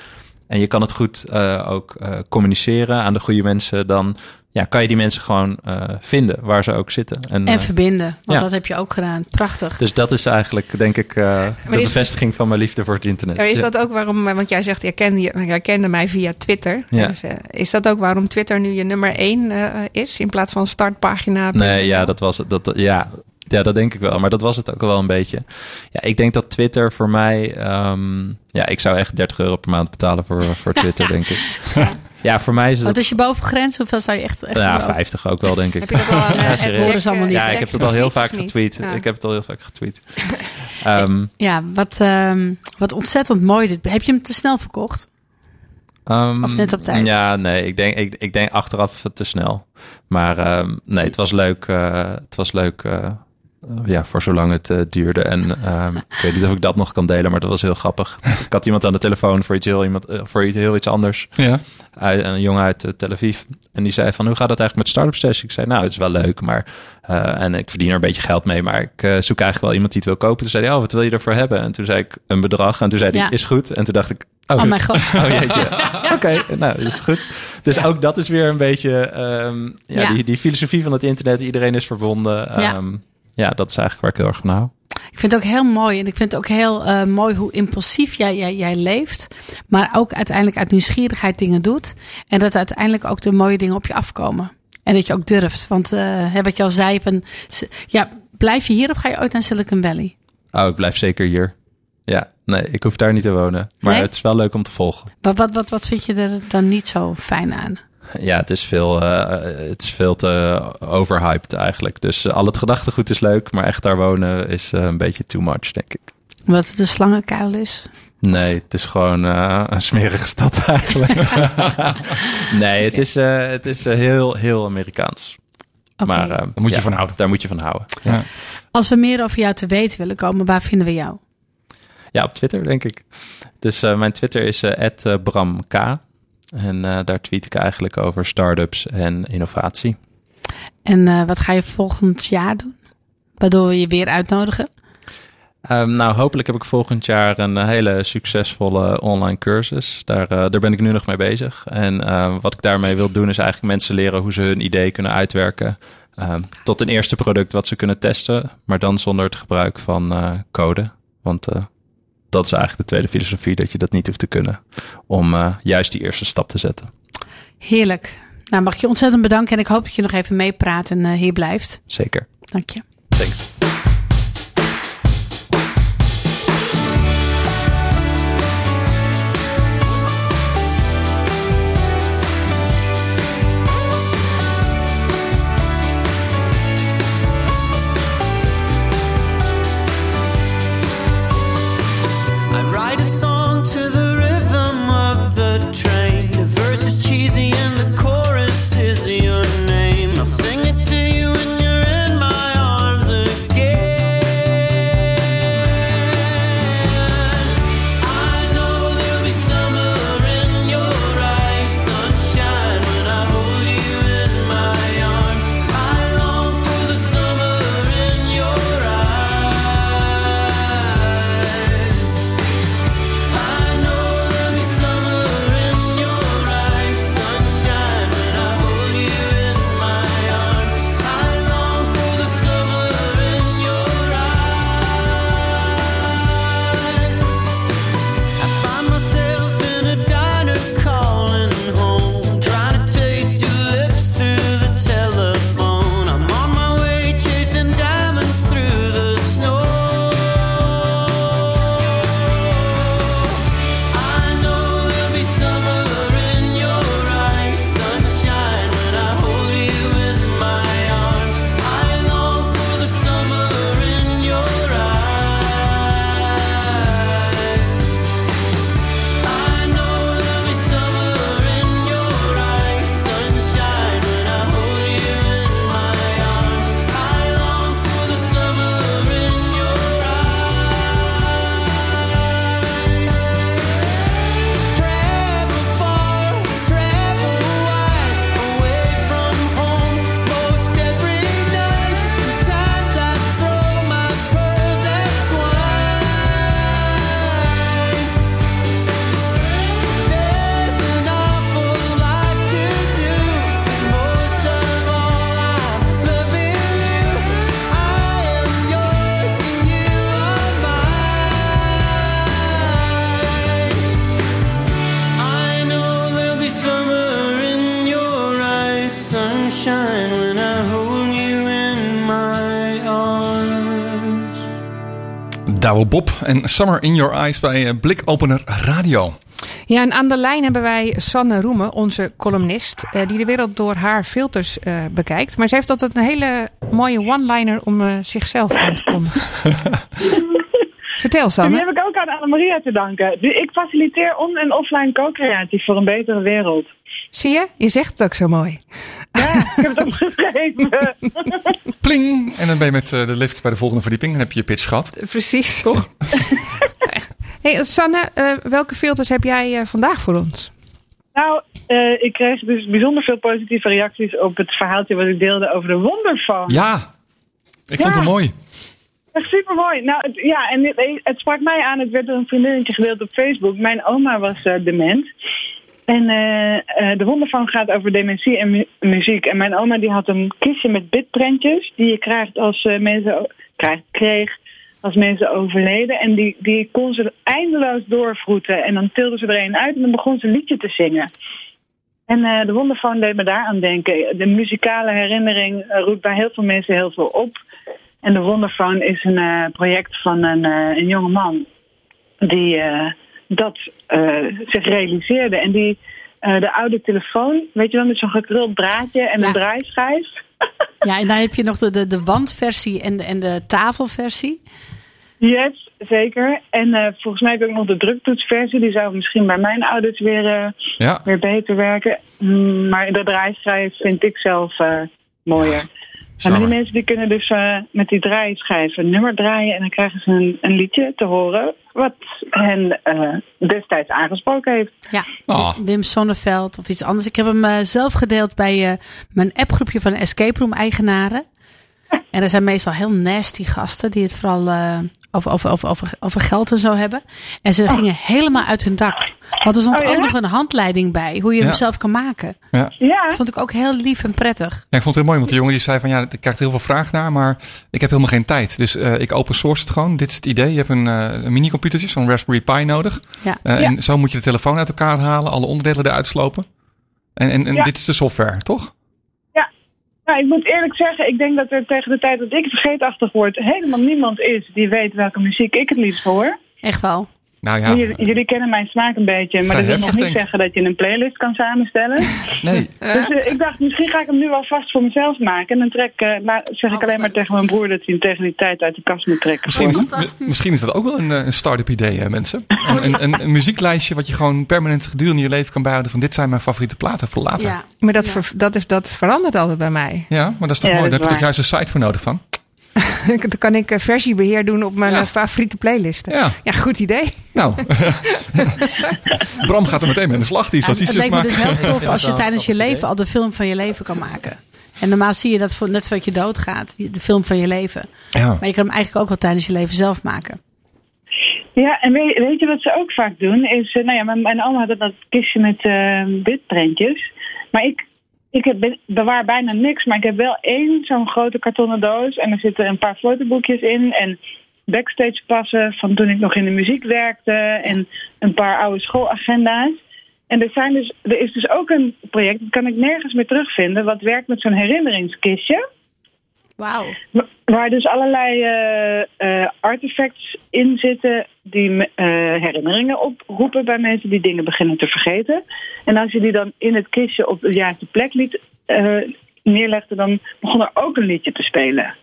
En je kan het goed uh, ook uh, communiceren aan de goede mensen, dan ja, kan je die mensen gewoon uh, vinden waar ze ook zitten. En, en verbinden, want ja. dat heb je ook gedaan. Prachtig. Dus dat is eigenlijk, denk ik, de bevestiging van mijn liefde voor het internet. Maar is dat ook waarom, want jij zegt, je kende, je kende mij via Twitter. Ja. Dus, is dat ook waarom Twitter nu je nummer één is, in plaats van startpagina? Nee, ja, dat was het. Dat, ja, ja, dat denk ik wel. Maar dat was het ook wel een beetje. Ja, ik denk dat Twitter voor mij... Um, ja, ik zou echt 30 euro per maand betalen voor, voor Twitter, denk ik. Ja, voor mij is het... Wat is je bovengrens? Hoeveel zou je echt... echt ja, 50 ook wel, denk ik. Heb je dat al aan ja, serieus? allemaal niet. Ja, ik heb het al heel vaak getweet. Ja. Ik heb het al heel vaak getweet. um, ja, wat, um, wat ontzettend mooi dit. Heb je hem te snel verkocht? Um, of net op tijd? Ja, nee, ik denk, ik, ik denk achteraf te snel. Maar um, nee, het was leuk. Uh, het was leuk... Uh, ja, voor zolang het uh, duurde. En um, ik weet niet of ik dat nog kan delen, maar dat was heel grappig. Ik had iemand aan de telefoon voor iets heel, iemand, uh, voor iets, heel iets anders. Ja. Uit, een jongen uit uh, Tel Aviv. En die zei van, hoe gaat het eigenlijk met Startup Session? Ik zei, nou, het is wel leuk, maar... en ik verdien er een beetje geld mee, maar ik zoek eigenlijk wel iemand die het wil kopen. Toen zei hij, oh, wat wil je ervoor hebben? En toen zei ik een bedrag. En toen zei hij, ja. is goed. En toen dacht ik, Oh, oh mijn god. Oh jeetje. Oké, okay, nou, dat is goed. Dus ja. ook dat is weer een beetje um, ja, ja, Die, die filosofie van het internet. Iedereen is verbonden. Um, ja, dat is eigenlijk waar ik heel erg van hou. Ik vind het ook heel mooi. En ik vind het ook heel uh, mooi hoe impulsief jij, jij, jij leeft. Maar ook uiteindelijk uit nieuwsgierigheid dingen doet. En dat uiteindelijk ook de mooie dingen op je afkomen. En dat je ook durft. Want uh, wat je al zei, ja, blijf je hier of ga je ooit naar Silicon Valley? Oh, ik blijf zeker hier. Ja, nee, ik hoef daar niet te wonen. Maar nee? het is wel leuk om te volgen. Wat, wat, wat, wat vind je er dan niet zo fijn aan? Ja, het is veel, uh, het is veel te overhyped eigenlijk. Dus uh, al het gedachtegoed is leuk, maar echt daar wonen is uh, een beetje too much, denk ik. Wat het een slangenkuil is? Nee, het is gewoon een smerige stad eigenlijk. nee, het is, het is heel, heel Amerikaans. Okay. Maar daar moet je ja, van houden. Daar moet je van houden. Ja. Als we meer over jou te weten willen komen, waar vinden we jou? Ja, op Twitter denk ik. Dus mijn Twitter is @bramk. En uh, daar tweet ik eigenlijk over startups en innovatie. En uh, wat ga je volgend jaar doen? Waardoor we je weer uitnodigen? Um, nou, hopelijk heb ik volgend jaar een hele succesvolle online cursus. Daar, uh, daar ben ik nu nog mee bezig. En wat ik daarmee wil doen is eigenlijk mensen leren hoe ze hun idee kunnen uitwerken. Um, tot een eerste product wat ze kunnen testen, maar dan zonder het gebruik van code. Want dat is eigenlijk de tweede filosofie, dat je dat niet hoeft te kunnen om uh, juist die eerste stap te zetten. Heerlijk. Nou, mag ik je ontzettend bedanken en ik hoop dat je nog even meepraat en uh, hier blijft. Zeker. Dank je. Thanks. Douwe Bob en Summer in Your Eyes bij eh, Blikopener Radio. Ja, en aan de lijn hebben wij Sanne Roemen, onze columnist, eh, die de wereld door haar filters eh, bekijkt. Maar ze heeft altijd een hele mooie one-liner om zichzelf aan te kondigen. Vertel, Die Sanne. heb ik ook aan Annemaria te danken. Ik faciliteer on- en offline co-creatie voor een betere wereld. Zie je? Je zegt het ook zo mooi. Ja, ik heb het opgeschreven. Pling! En dan ben je met eh, de lift bij de volgende verdieping. Dan heb je je pitch gehad. Precies. Toch? hey, Sanne, eh, welke filters heb jij eh, vandaag voor ons? nou, eh, ik kreeg dus bijzonder veel positieve reacties op het verhaaltje wat ik deelde over de wonderfoon. Ja! Ik vond het Ja. mooi. Echt super mooi. Nou, het, ja, en het, het sprak mij aan. Het werd door een vriendinnetje gedeeld op Facebook. Mijn oma was eh, dement. En eh, eh, de wonderfoon gaat over dementie en mu- muziek. En mijn oma die had een kistje met bitprentjes die je krijgt als eh, mensen kreeg als mensen overleden. En die, die kon ze eindeloos doorvroeten. En dan tilde ze er een uit en dan begon ze een liedje te zingen. En de wonderfoon deed me daar aan denken. De muzikale herinnering roept bij heel veel mensen heel veel op. En de Wonderphone is een project van een, een jonge man die dat eh, zich realiseerde. En die eh, de oude telefoon, weet je wel, met zo'n gekruld draadje en Ja. een draaischijf. Ja, en dan heb je nog de, de, de wandversie en de, en de tafelversie. Yes, zeker. En eh, volgens mij heb ik ook nog de druktoetsversie. Die zou misschien bij mijn ouders weer, eh, Ja. weer beter werken. Mm, maar de draaischijf vind ik zelf eh, mooier. En die Summer. mensen die kunnen dus eh, met die draaischijf een nummer draaien en dan krijgen ze een, een liedje te horen wat hen eh, destijds aangesproken heeft. Ja, Ah. Wim Sonneveld of iets anders. Ik heb hem eh, zelf gedeeld bij eh, mijn appgroepje van Escape Room eigenaren. En er zijn meestal heel nasty gasten die het vooral eh, over, over, over, over, over geld en zo hebben. En ze gingen helemaal uit hun dak. Want er stond Oh, ja? ook nog een handleiding bij hoe je Ja. hem zelf kan maken. Ja. Ja, Dat vond ik ook heel lief en prettig. Ja, ik vond het heel mooi, want de jongen die zei van ja, ik krijg er heel veel vragen naar, maar ik heb helemaal geen tijd. Dus eh, ik open source het gewoon. Dit is het idee. Je hebt een, eh een mini-computertje, zo'n Raspberry Pi nodig. Ja. Eh, En zo moet je de telefoon uit elkaar halen, alle onderdelen eruit slopen. En, en, en Ja. dit is de software, toch? Nou, ik moet eerlijk zeggen, ik denk dat er tegen de tijd dat ik vergeetachtig word, helemaal niemand is die weet welke muziek ik het liefst hoor. Echt wel. Nou ja, Jullie, jullie kennen mijn smaak een beetje, maar dat wil nog niet denk zeggen dat je een playlist kan samenstellen. nee. Dus eh, ik dacht, misschien ga ik hem nu wel vast voor mezelf maken. En dan trek, eh, la- zeg ik alleen maar tegen mijn broer dat hij hem tegen die tijd uit de kast moet trekken. Misschien is, misschien is dat ook wel een, eh, een start-up idee, hè, mensen. Een, een, een, een muzieklijstje wat je gewoon permanent gedurende je leven kan bijhouden. Van dit zijn mijn favoriete platen voor later. Ja, Ja. Maar dat, Ja. ver- dat, is, dat verandert altijd bij mij. maar dat is toch Ja, mooi. Daar heb je toch juist een site voor nodig dan? Dan kan ik eh, versiebeheer doen op mijn Ja. eh, favoriete playlisten. Ja. ja, goed idee. Nou, Bram gaat er meteen mee aan de slag. Die is Ja, dat het lijkt me dus heel tof als je tijdens je leven al de film van je leven kan maken. En normaal zie je dat voor, net voordat je doodgaat, die- de film van je leven. Ja. Maar je kan hem eigenlijk ook wel tijdens je leven zelf maken. Ja, en weet, weet je wat ze ook vaak doen? Is, eh, nou ja, mijn, mijn oma had dat kistje met eh bitprentjes. Maar ik, ik heb, be- bewaar bijna niks, maar ik heb wel één zo'n grote kartonnen doos. En er zitten een paar fotoboekjes in en backstage passen van toen ik nog in de muziek werkte. En een paar oude schoolagenda's. En er, zijn dus, er is dus ook een project, dat kan ik nergens meer terugvinden, wat werkt met zo'n herinneringskistje. Wauw. Wa- Waar dus allerlei eh, eh, artefacts in zitten die eh, herinneringen oproepen bij mensen die dingen beginnen te vergeten. En als je die dan in het kistje op de juiste plek liet eh, neerlegde, dan begon er ook een liedje te spelen.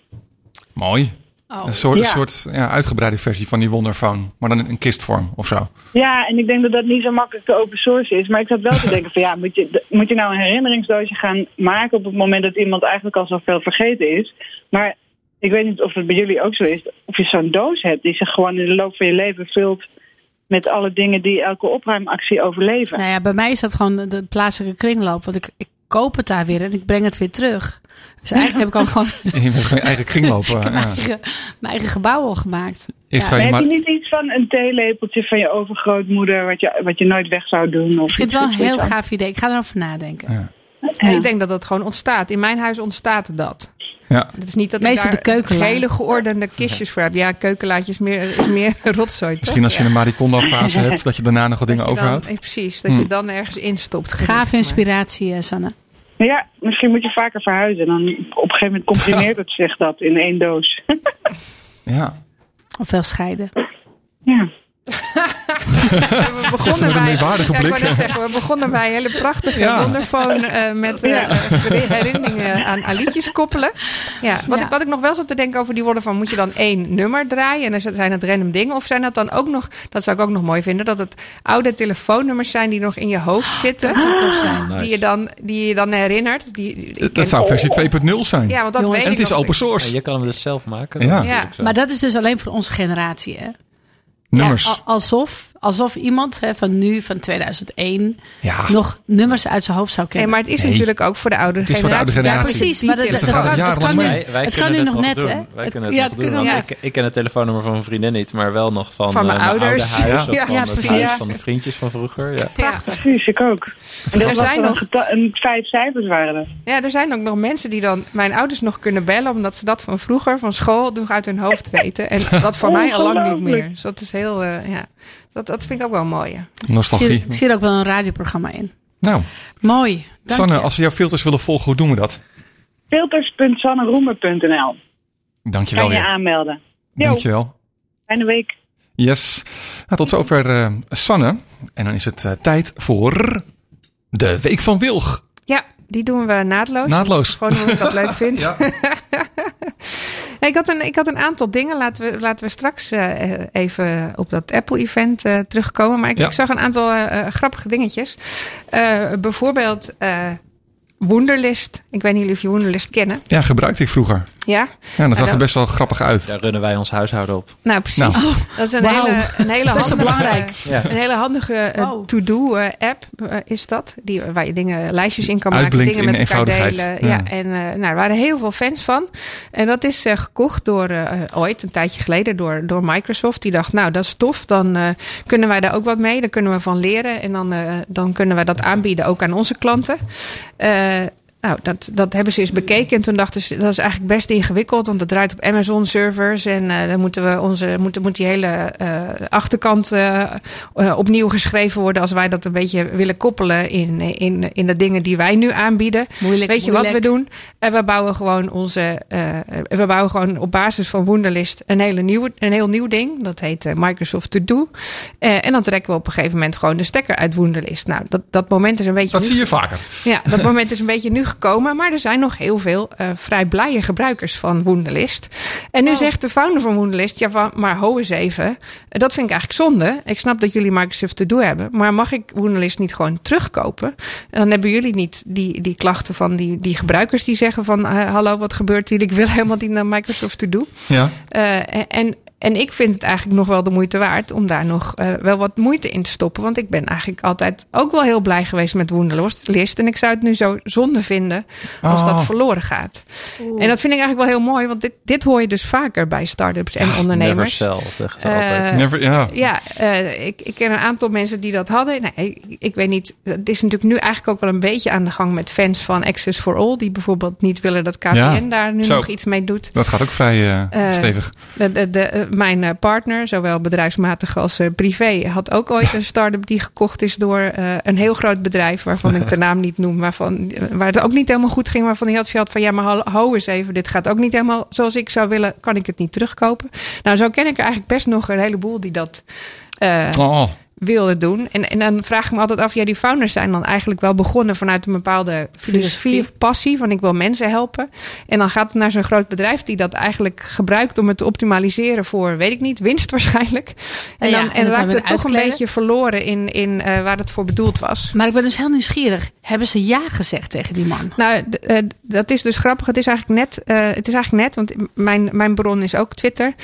Mooi. Oh. Een soort, Ja. een soort ja, uitgebreide versie van die Wonderphone. Maar dan in een kistvorm of zo. Ja, en ik denk dat dat niet zo makkelijk te open source is. Maar ik zat wel te denken van ja, moet je, moet je nou een herinneringsdoosje gaan maken op het moment dat iemand eigenlijk al zoveel vergeten is. Maar ik weet niet of het bij jullie ook zo is. Of je zo'n doos hebt die zich gewoon in de loop van je leven vult met alle dingen die elke opruimactie overleven. Nou ja, bij mij is dat gewoon de- de plaatselijke kringloop. Want ik, ik koop het daar weer en ik breng het weer terug. Dus eigenlijk heb ik al gewoon Je hebt gewoon je eigen kringlopen. mijn, Ja. eigen, mijn eigen gebouw al gemaakt. Ja. je heb maar... je niet iets van een theelepeltje van je overgrootmoeder wat je, wat je nooit weg zou doen? Of Ik vind het wel een heel gaaf idee. Ik ga erover nadenken. Ja. En ik denk dat dat gewoon ontstaat. In mijn huis ontstaat dat. Ja. Het is niet dat Meestal ik de daar keukenla. hele geordende kistjes voor heb. Ja, keukenlaadje is meer, is meer rotzooi. toch? Misschien als je Ja. een Maricondo fase hebt, dat je daarna nog wat dingen overhoudt. precies, dat je Hmm. dan ergens instopt. Gaaf inspiratie, eh, Sanne. Ja, misschien moet je vaker verhuizen. Dan op een gegeven moment comprimeert het zich dat in één doos. Ja. Ofwel scheiden. Ja. We begonnen met een bij, ja, zeggen, we begonnen bij een hele prachtige Ja. wonderfoon eh, met eh, herinneringen aan, aan liedjes koppelen. Ja, wat, Ja. Ik, wat ik nog wel zat te denken over die woorden van moet je dan één nummer draaien en dan zijn het random dingen of zijn dat dan ook nog, dat zou ik ook nog mooi vinden, dat het oude telefoonnummers zijn die nog in je hoofd zitten. Dat zou tof zijn. Nice. Die je dan, die je dan herinnert. Die, Dat zou versie 2.0 zijn. Ja, want dat Jongens, weet en het is open En source. je kan hem dus zelf maken. Ja. Dat zo. Maar dat is dus alleen voor onze generatie, hè? Nummers. Ja, al- alsof, alsof iemand hè, van nu, van 2001, Ja. nog nummers uit zijn hoofd zou Nee, kennen. maar het is Nee. natuurlijk ook voor de oudere Het is voor de generatie. ja, generatie. precies. Maar dat, Die dat, Dat gaat kan, het kan. Wij, wij het kan nu nog net, doen. hè? Wij Het- kunnen het ja, nog het doen. kunnen ik, ik ken het telefoonnummer van mijn vriendin niet, maar wel nog van, Van mijn ouders. oude huis Ja. van ja, het precies. huis Ja. van de vriendjes van vroeger. Ja. Prachtig. Precies, ik ook. En er zijn nog- een, vijf cijfers waren er. Ja, er zijn ook nog mensen die dan mijn ouders nog kunnen bellen, omdat ze dat van vroeger, van school, nog uit hun hoofd weten. En dat voor mij al lang niet meer. Dus dat is heel, eh, ja, dat, dat vind ik ook wel mooi. ja. Ik zie, Nostalgie. ik zie er ook wel een radioprogramma in. Nou, Mooi. Dank Sanne, je. als we jouw filters willen volgen, hoe doen we dat? Filters.sanneroemer.nl Dankjewel Kan je weer. aanmelden. Dankjewel. fijne week. Yes. Nou, tot zover eh, Sanne. En dan is het eh, tijd voor de Week van Wilg. Ja, die doen we naadloos. Naadloos. Gewoon hoe ik dat leuk vind. Nee, ik, had een, ik had een aantal dingen. Laten we, laten we straks eh, even op dat Apple-event eh, terugkomen. Maar ik, Ja. ik zag een aantal eh, grappige dingetjes. Bijvoorbeeld Wunderlist. Ik weet niet of je Wunderlist kennen. Ja, gebruikte ik vroeger. Ja? Ja, dat zag er best wel grappig uit. Daar runnen wij ons huishouden op. Nou, precies. Nou. Dat is een hele, een hele handige, belangrijk. Ja. Een hele handige eh, to-do-app is dat. Die, waar je dingen, lijstjes in kan maken. Dingen in met elkaar eenvoudigheid. delen. Ja. Ja. en eh, nou, er waren heel veel fans van. En dat is eh, gekocht door eh, ooit, een tijdje geleden, door, door Microsoft. Die dacht, nou, dat is tof. Dan eh, kunnen wij daar ook wat mee. Dan kunnen we van leren. En dan, eh, dan kunnen wij dat aanbieden ook aan onze klanten. Nou, dat, dat hebben ze eens bekeken. En toen dachten ze, dat is eigenlijk best ingewikkeld. Want het draait op Amazon-servers. En eh, dan moeten we onze, moet, moet die hele eh, achterkant eh, opnieuw geschreven worden. Als wij dat een beetje willen koppelen in, in, in de dingen die wij nu aanbieden. Moeilijk, Weet je moeilijk. wat we doen? En we bouwen gewoon onze. eh, we bouwen gewoon op basis van Wunderlist een, hele nieuwe, een heel nieuw ding. Dat heet Microsoft To Do. Eh, en dan trekken we op een gegeven moment gewoon de stekker uit Wunderlist. Nou, dat, dat moment is een beetje. Dat nu zie je vaker. ja, dat moment is een beetje nu gekomen. Maar er zijn nog heel veel eh, vrij blije gebruikers van Wunderlist. En nu zegt de founder van Wunderlist... ja, van, maar ho eens even. Dat vind ik eigenlijk zonde. Ik snap dat jullie Microsoft to do hebben. Maar mag ik Wunderlist niet gewoon terugkopen? En dan hebben jullie niet die, die klachten van die, die gebruikers... die zeggen van, eh, hallo, wat gebeurt hier? Ik wil helemaal niet naar Microsoft to do. Ja. Eh, en, en ik vind het eigenlijk nog wel de moeite waard om daar nog eh, wel wat moeite in te stoppen. Want ik ben eigenlijk altijd ook wel heel blij geweest met Wunderlist. En ik zou het nu zo zonde vinden als Oh. dat verloren gaat. En dat vind ik eigenlijk wel heel mooi, want dit, dit hoor je dus vaker bij start-ups en Never ondernemers. sell, zeggen ze Eh, altijd. Never, ja. Ja, eh, ik, ik ken een aantal mensen die dat hadden. Nee, ik, ik weet niet. Het is natuurlijk nu eigenlijk ook wel een beetje aan de gang met fans van Access for All. Die bijvoorbeeld niet willen dat KPN Ja, daar nu zo. nog iets mee doet. Dat gaat ook vrij stevig. De, de, de, mijn eh, partner, zowel bedrijfsmatig als eh, privé, had ook ooit een start-up die gekocht is door eh, een heel groot bedrijf, waarvan ik de naam niet noem, waarvan, waar het ook niet helemaal goed ging, waarvan hij had had van ja, maar hou, eens even, dit gaat ook niet helemaal zoals ik zou willen, kan ik het niet terugkopen. Nou, zo ken ik er eigenlijk best nog een heleboel die dat. Oh, wilde doen. En, en dan vraag ik me altijd af, ja, die founders zijn dan eigenlijk wel begonnen vanuit een bepaalde filosofie of passie van ik wil mensen helpen. En dan gaat het naar zo'n groot bedrijf die dat eigenlijk gebruikt om het te optimaliseren voor, weet ik niet, winst waarschijnlijk. En Ja, dan, en en raakt dan weer het toch een beetje verloren in, in eh, waar het voor bedoeld was. Maar ik ben dus heel nieuwsgierig. Hebben ze ja gezegd tegen die man? Nou, eh, dat is dus grappig. Het is eigenlijk net, eh, het is eigenlijk net want mijn, mijn bron is ook Twitter.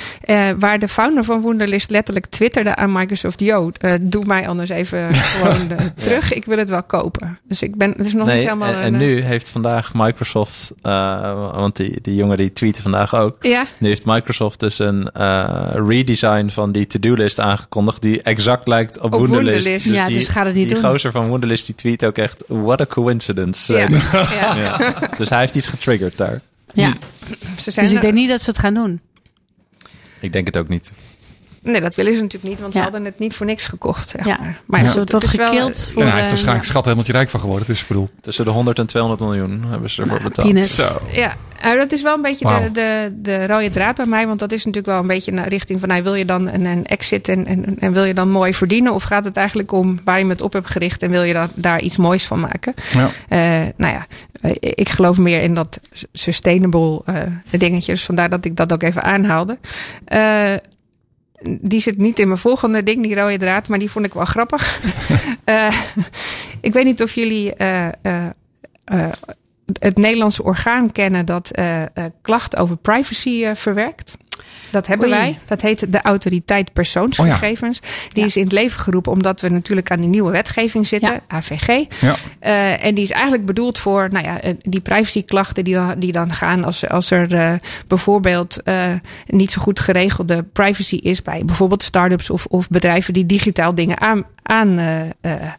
waar de founder van Wunderlist letterlijk twitterde aan Microsoft: Yo, doe mij anders even gewoon terug. Ik wil het wel kopen. Dus ik ben, het is nog Nee, niet helemaal. en, een, eh, nu heeft vandaag Microsoft, eh, want die, die jongen die tweette vandaag ook. Ja, Nu heeft Microsoft dus een eh, redesign van die to-do-list aangekondigd... die exact lijkt op, Op Wunderlist. Wunderlist. Ja, die, dus ga het niet die doen. gozer van Wunderlist die tweet ook echt... what a coincidence. ja, ja. ja. Dus hij heeft iets getriggerd daar. Ja, Ze zijn dus ik er- denk niet dat ze het gaan doen. Ik denk het ook niet. Nee, dat willen ze natuurlijk niet, want Ja. ze hadden het niet voor niks gekocht. Zeg Ja. maar. maar Dus goed, het wordt is wel, gekild eh, hij heeft eh, waarschijnlijk schat helemaal rijk van geworden. Dus ik bedoel, Tussen de 100 en 200 miljoen hebben ze ervoor betaald. peanuts. zo. Ja, nou, dat is wel een beetje de, de, de rode draad bij mij. Want dat is natuurlijk wel een beetje naar richting van... Nou, wil je dan een, een exit en, en, en wil je dan mooi verdienen? Of gaat het eigenlijk om waar je het op hebt gericht... en wil je daar, daar iets moois van maken? Ja. Eh, nou ja, eh, ik geloof meer in dat sustainable eh dingetjes. Vandaar dat ik dat ook even aanhaalde. Eh, die zit niet in mijn volgende ding, die rode draad, maar die vond ik wel grappig. Eh, ik weet niet of jullie eh, eh, het Nederlandse orgaan kennen dat klachten over privacy verwerkt. Dat hebben Oei. wij. Dat heet de Autoriteit Persoonsgegevens. Die Ja. is in het leven geroepen omdat we natuurlijk aan die nieuwe wetgeving zitten, Ja. AVG. Ja. Eh, en die is eigenlijk bedoeld voor nou ja, eh, die privacyklachten die dan, die dan gaan als, als er eh, bijvoorbeeld niet zo goed geregelde privacy is bij bijvoorbeeld start-ups of, of bedrijven die digitaal dingen aan, aan eh, eh.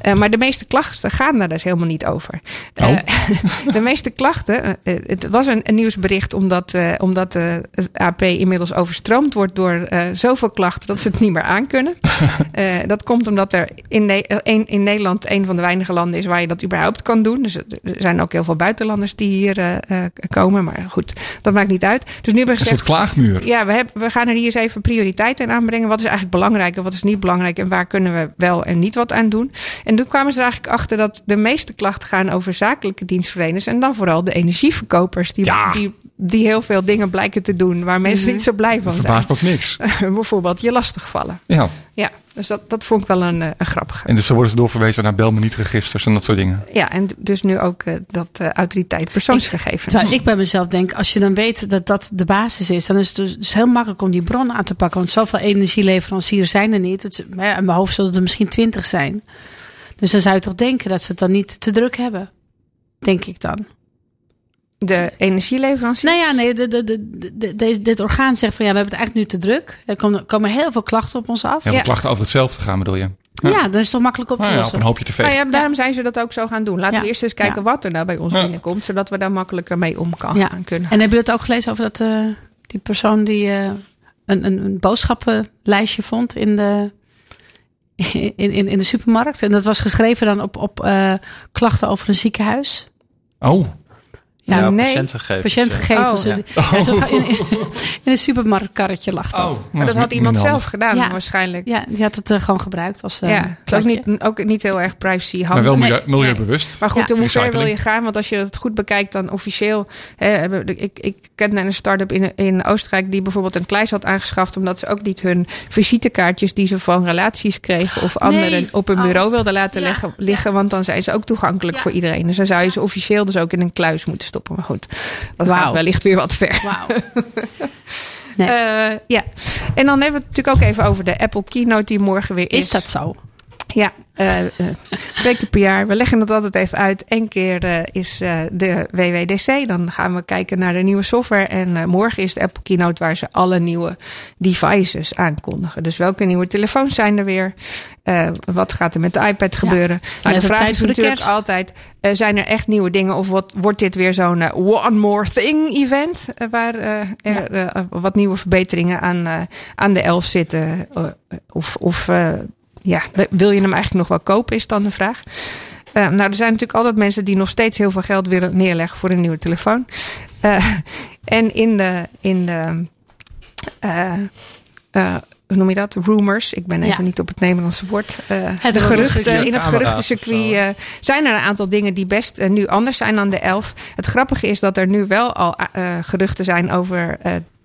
Eh, maar de meeste klachten gaan daar dus helemaal niet over. Oh. De meeste klachten, het was een, een nieuwsbericht omdat, omdat het AP inmiddels overstroomd wordt door zoveel klachten dat ze het niet meer aankunnen. Dat komt omdat er in, Ne- een- in Nederland een van de weinige landen is waar je dat überhaupt kan doen. Dus er zijn ook heel veel buitenlanders die hier komen. Maar goed, dat maakt niet uit. Dus nu hebben we Een gezegd. soort klaagmuur. Ja, we, hebben, we gaan er hier eens even prioriteiten in aanbrengen. Wat is eigenlijk belangrijk en wat is niet belangrijk? En waar kunnen we wel en niet wat aan doen? En toen kwamen ze er eigenlijk achter dat de meeste klachten gaan over zakelijke dienstverleners. En dan vooral de energieverkopers. Die, Ja. die, die heel veel dingen blijken te doen waar mensen niet zo blij van Dat zijn. verbaast me ook niks. Bijvoorbeeld je lastigvallen. Ja. Ja, dus dat, dat vond ik wel een, eh, een grappige. En dus zo worden ze doorverwezen naar bel me niet registers en dat soort dingen. Ja, en dus nu ook eh, dat eh, autoriteit persoonsgegevens. Terwijl ik bij mezelf denk, als je dan weet dat dat de basis is, dan is het dus, dus heel makkelijk om die bron aan te pakken. Want zoveel energieleveranciers zijn er niet. Het, in mijn hoofd zullen het er misschien twintig zijn. Dus dan zou je toch denken dat ze het dan niet te druk hebben. Denk ik dan. De energieleverancier. Nou ja, nee, de, de, de, de- deze- dit orgaan zegt van ja, we hebben het eigenlijk nu te druk. Er komen, komen heel veel klachten op ons af. Heel veel Ja. klachten over hetzelfde gaan bedoel je? Ja, dat is toch makkelijk op te Nou ja, op een hoopje te Nou vegen. ja, daarom zijn ze dat ook zo gaan doen. Laten Ja. we eerst eens kijken Ja. wat er nou bij ons Ja. binnenkomt. Zodat we daar makkelijker mee om kan Ja. gaan kunnen. En hebben jullie het ook gelezen over dat eh, die persoon die eh, een, een, een boodschappenlijstje vond in de, in, in, in de supermarkt? En dat was geschreven dan op, op eh, klachten over een ziekenhuis. Oh, Ja, Ja, nee. patiëntengegevens. Patiëntgegevens. Oh, Ja. Ja, zo in, een supermarktkarretje lag dat. oh. Maar dat had iemand zelf gedaan Ja. waarschijnlijk. Ja, die had het eh, gewoon gebruikt als eh ja, ook niet, ook niet heel erg privacy handig. Maar wel milieu, milieubewust. Maar goed, Ja. hoe ver wil je gaan? Want als je het goed bekijkt, dan officieel. Hè, ik, ik ken een start-up in, in Oostenrijk die bijvoorbeeld een kluis had aangeschaft. omdat ze ook niet hun visitekaartjes die ze van relaties kregen. of Nee. anderen op hun Oh. bureau wilden laten Ja. leggen, liggen. Want dan zijn ze ook toegankelijk Ja. voor iedereen. Dus dan zou je ze officieel dus ook in een kluis moeten stoppen. Maar goed, dat Wauw. gaat wellicht weer wat ver. Wauw. Nee. Eh, ja, en dan hebben we het natuurlijk ook even over de Apple Keynote die morgen weer is. is dat zo? Ja, eh, eh, twee keer per jaar. We leggen het altijd even uit. Eén keer eh, is de WWDC. Dan gaan we kijken naar de nieuwe software. En morgen is de Apple Keynote waar ze alle nieuwe devices aankondigen. Dus welke nieuwe telefoons zijn er weer? Wat gaat er met de iPad gebeuren? Nou, net de vraag is natuurlijk kerst. altijd: zijn er echt nieuwe dingen? Of wat, wordt dit weer zo'n one more thing event? waar er wat nieuwe verbeteringen aan, aan de 11 zitten? Of. of ja, wil je hem eigenlijk nog wel kopen, is dan de vraag. Eh, nou, er zijn natuurlijk altijd mensen die nog steeds heel veel geld willen neerleggen voor een nieuwe telefoon. Eh, en in de, in de eh, hoe noem je dat? Rumors. Ik ben even Ja. niet op het Nederlandse woord. Het geruchten, in het geruchtencircuit zijn er een aantal dingen die best nu anders zijn dan de 11. Het grappige is dat er nu wel al geruchten zijn over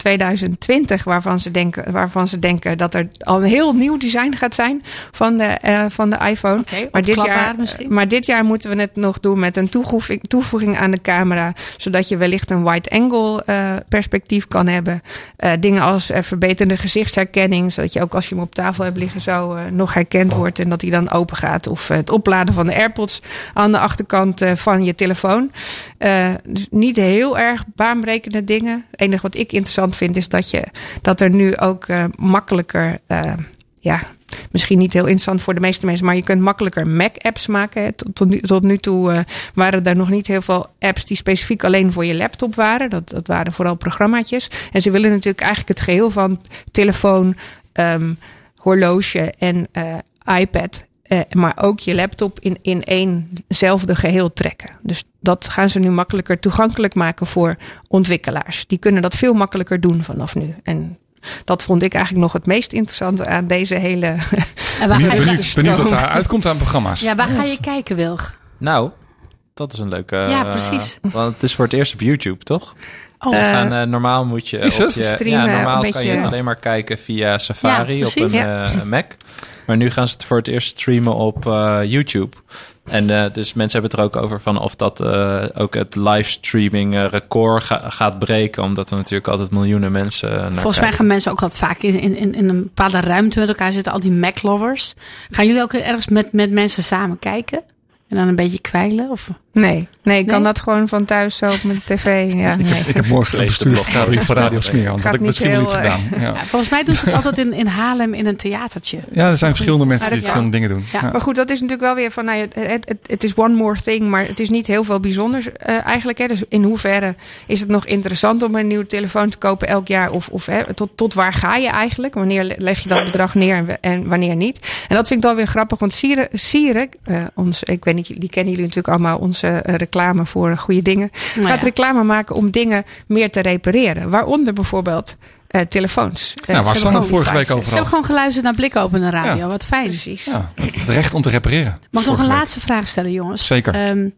2020, waarvan ze, denken, waarvan ze denken dat er al een heel nieuw design gaat zijn van de, eh, van de iPhone. maar, dit jaar, misschien? maar dit jaar moeten we het nog doen met een toevoeging, toevoeging aan de camera, zodat je wellicht een wide angle eh, perspectief kan hebben. Eh, dingen als verbeterde gezichtsherkenning, zodat je ook als je hem op tafel hebt liggen zo eh, nog herkend wordt en dat hij dan open gaat. Of het opladen van de AirPods aan de achterkant eh, van je telefoon. Eh, dus niet heel erg baanbrekende dingen. Het enige wat ik interessant vind is dat, je, dat er nu ook eh, makkelijker, eh, ja, misschien niet heel interessant voor de meeste mensen, maar je kunt makkelijker Mac-apps maken. Tot, tot, nu, tot nu toe eh, waren er nog niet heel veel apps die specifiek alleen voor je laptop waren. Dat, dat waren vooral programmaatjes. En ze willen natuurlijk eigenlijk het geheel van telefoon, ehm, horloge en iPad. Eh, maar ook je laptop in, in éénzelfde geheel trekken. Dus dat gaan ze nu makkelijker toegankelijk maken voor ontwikkelaars. Die kunnen dat veel makkelijker doen vanaf nu. En dat vond ik eigenlijk nog het meest interessante aan deze hele. En waar ga je, benieuwd, benieuwd wat daar uitkomt aan programma's. ja, waar ga je kijken, Wilg? Nou, dat is een leuke... Ja, eh, precies. want het is voor het eerst op YouTube, toch? Oh, Eh, gaan, normaal moet je, is het? je Streamen, ja, normaal een kan je het alleen maar kijken via Safari Ja, op een eh, Mac. Maar nu gaan ze het voor het eerst streamen op eh, YouTube. En eh, dus mensen hebben het er ook over van of dat eh, ook het livestreaming record ga- gaat breken. Omdat er natuurlijk altijd miljoenen mensen naar Volgens mij gaan mensen ook altijd vaak in, in, in een bepaalde ruimte met elkaar zitten. Al die Mac-lovers. Gaan jullie ook ergens met, met mensen samen kijken? En dan een beetje kwijlen? Of? Nee, nee, ik kan Nee? dat gewoon van thuis zo op mijn tv. Ja, nee. Ik heb morgen de bestuursvergadering van Radio Smeer. Anders had ik misschien wel niet iets heel, gedaan. Ja. Ja, volgens mij doen ze het altijd in, in Haarlem in een theatertje. ja, er zijn verschillende mensen die verschillende dingen doen. Ja. Ja. Maar goed, dat is natuurlijk wel weer van, nou, het, het, het is one more thing, maar het is niet heel veel bijzonders eh, eigenlijk. Hè. Dus in hoeverre is het nog interessant om een nieuwe telefoon te kopen elk jaar? Of, of hè, tot, tot waar ga je eigenlijk? Wanneer le- leg je dat bedrag neer en, we- en wanneer niet? En dat vind ik dan weer grappig, want Sieren, Sieren eh, ons, ik weet die kennen jullie natuurlijk allemaal, onze eh, reclame voor goede dingen, Nou gaat reclame maken om dingen meer te repareren. Waaronder bijvoorbeeld eh, telefoons. Eh, Nou, waar hebben het vorige gewoon week over hebben had. gewoon geluisterd naar Blikopende Radio. Ja. Wat fijn. Precies. Ja, het recht om te repareren. Mag ik nog een week. laatste vraag stellen, jongens? Zeker. Ehm,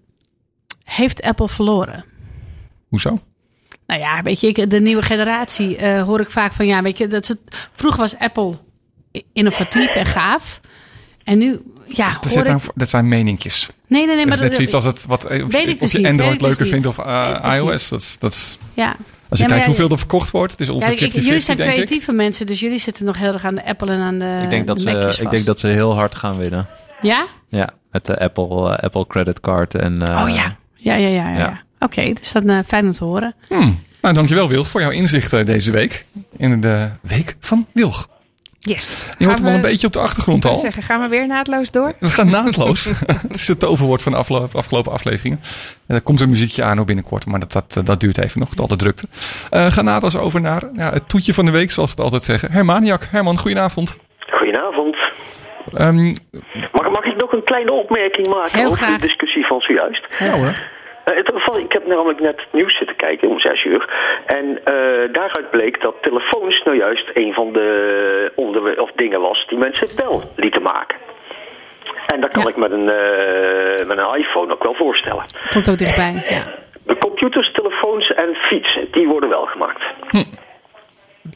heeft Apple verloren? Hoezo? Nou ja, weet je, ik- de nieuwe generatie eh, hoor ik vaak van ja, weet je, dat ze, vroeger was Apple innovatief en gaaf. En nu, ja, Dat, hoor zit ik... dat zijn meninkjes. Nee, nee, nee, Dat maar is net dat- zoiets als het wat of, Weet ik of dus je niet, weet Android dus leuker vindt of eh, dus iOS. Dat is, dat is, ja. als je Ja, kijkt ja, hoeveel er verkocht wordt, het is Ja, ongeveer ik- 50-50 jullie zijn ik. creatieve mensen, dus jullie zitten nog heel erg aan de Apple en aan de Ik denk, dat de ze, ik denk dat ze heel hard gaan winnen. Ja? Ja, met de Apple, eh, Apple Credit Card. En, eh, oh ja. Ja, ja, ja. ja, ja. ja. Oké, dus dat is fijn om te horen. Hmm. Nou, dankjewel Wilg voor jouw inzichten deze week. In de week van Wilg. Yes. Je hoort Gaan hem al een beetje op de achtergrond al. zeggen, gaan we weer naadloos door? We gaan naadloos. het is het toverwoord van de afgelopen afleveringen. En er komt een muziekje aan ook binnenkort, maar dat, dat, dat duurt even nog, tot alle drukte. Eh ga naadloos over naar ja, het toetje van de week, zoals we het altijd zeggen. Hermaniak. Herman, goedenavond. Goedenavond. Ehm, Mag, mag ik nog een kleine opmerking maken Heel over graag. de discussie van zojuist? ja hoor. Eh, het geval- ik heb namelijk net het nieuws zitten kijken om zes uur. En eh, daaruit bleek dat telefoons nou juist een van de onderwe- of dingen was die mensen wel lieten maken. En dat kan ik met een, eh, met een iPhone ook wel voorstellen. Komt ook dichtbij. Ja. De computers, telefoons en fietsen, die worden wel gemaakt.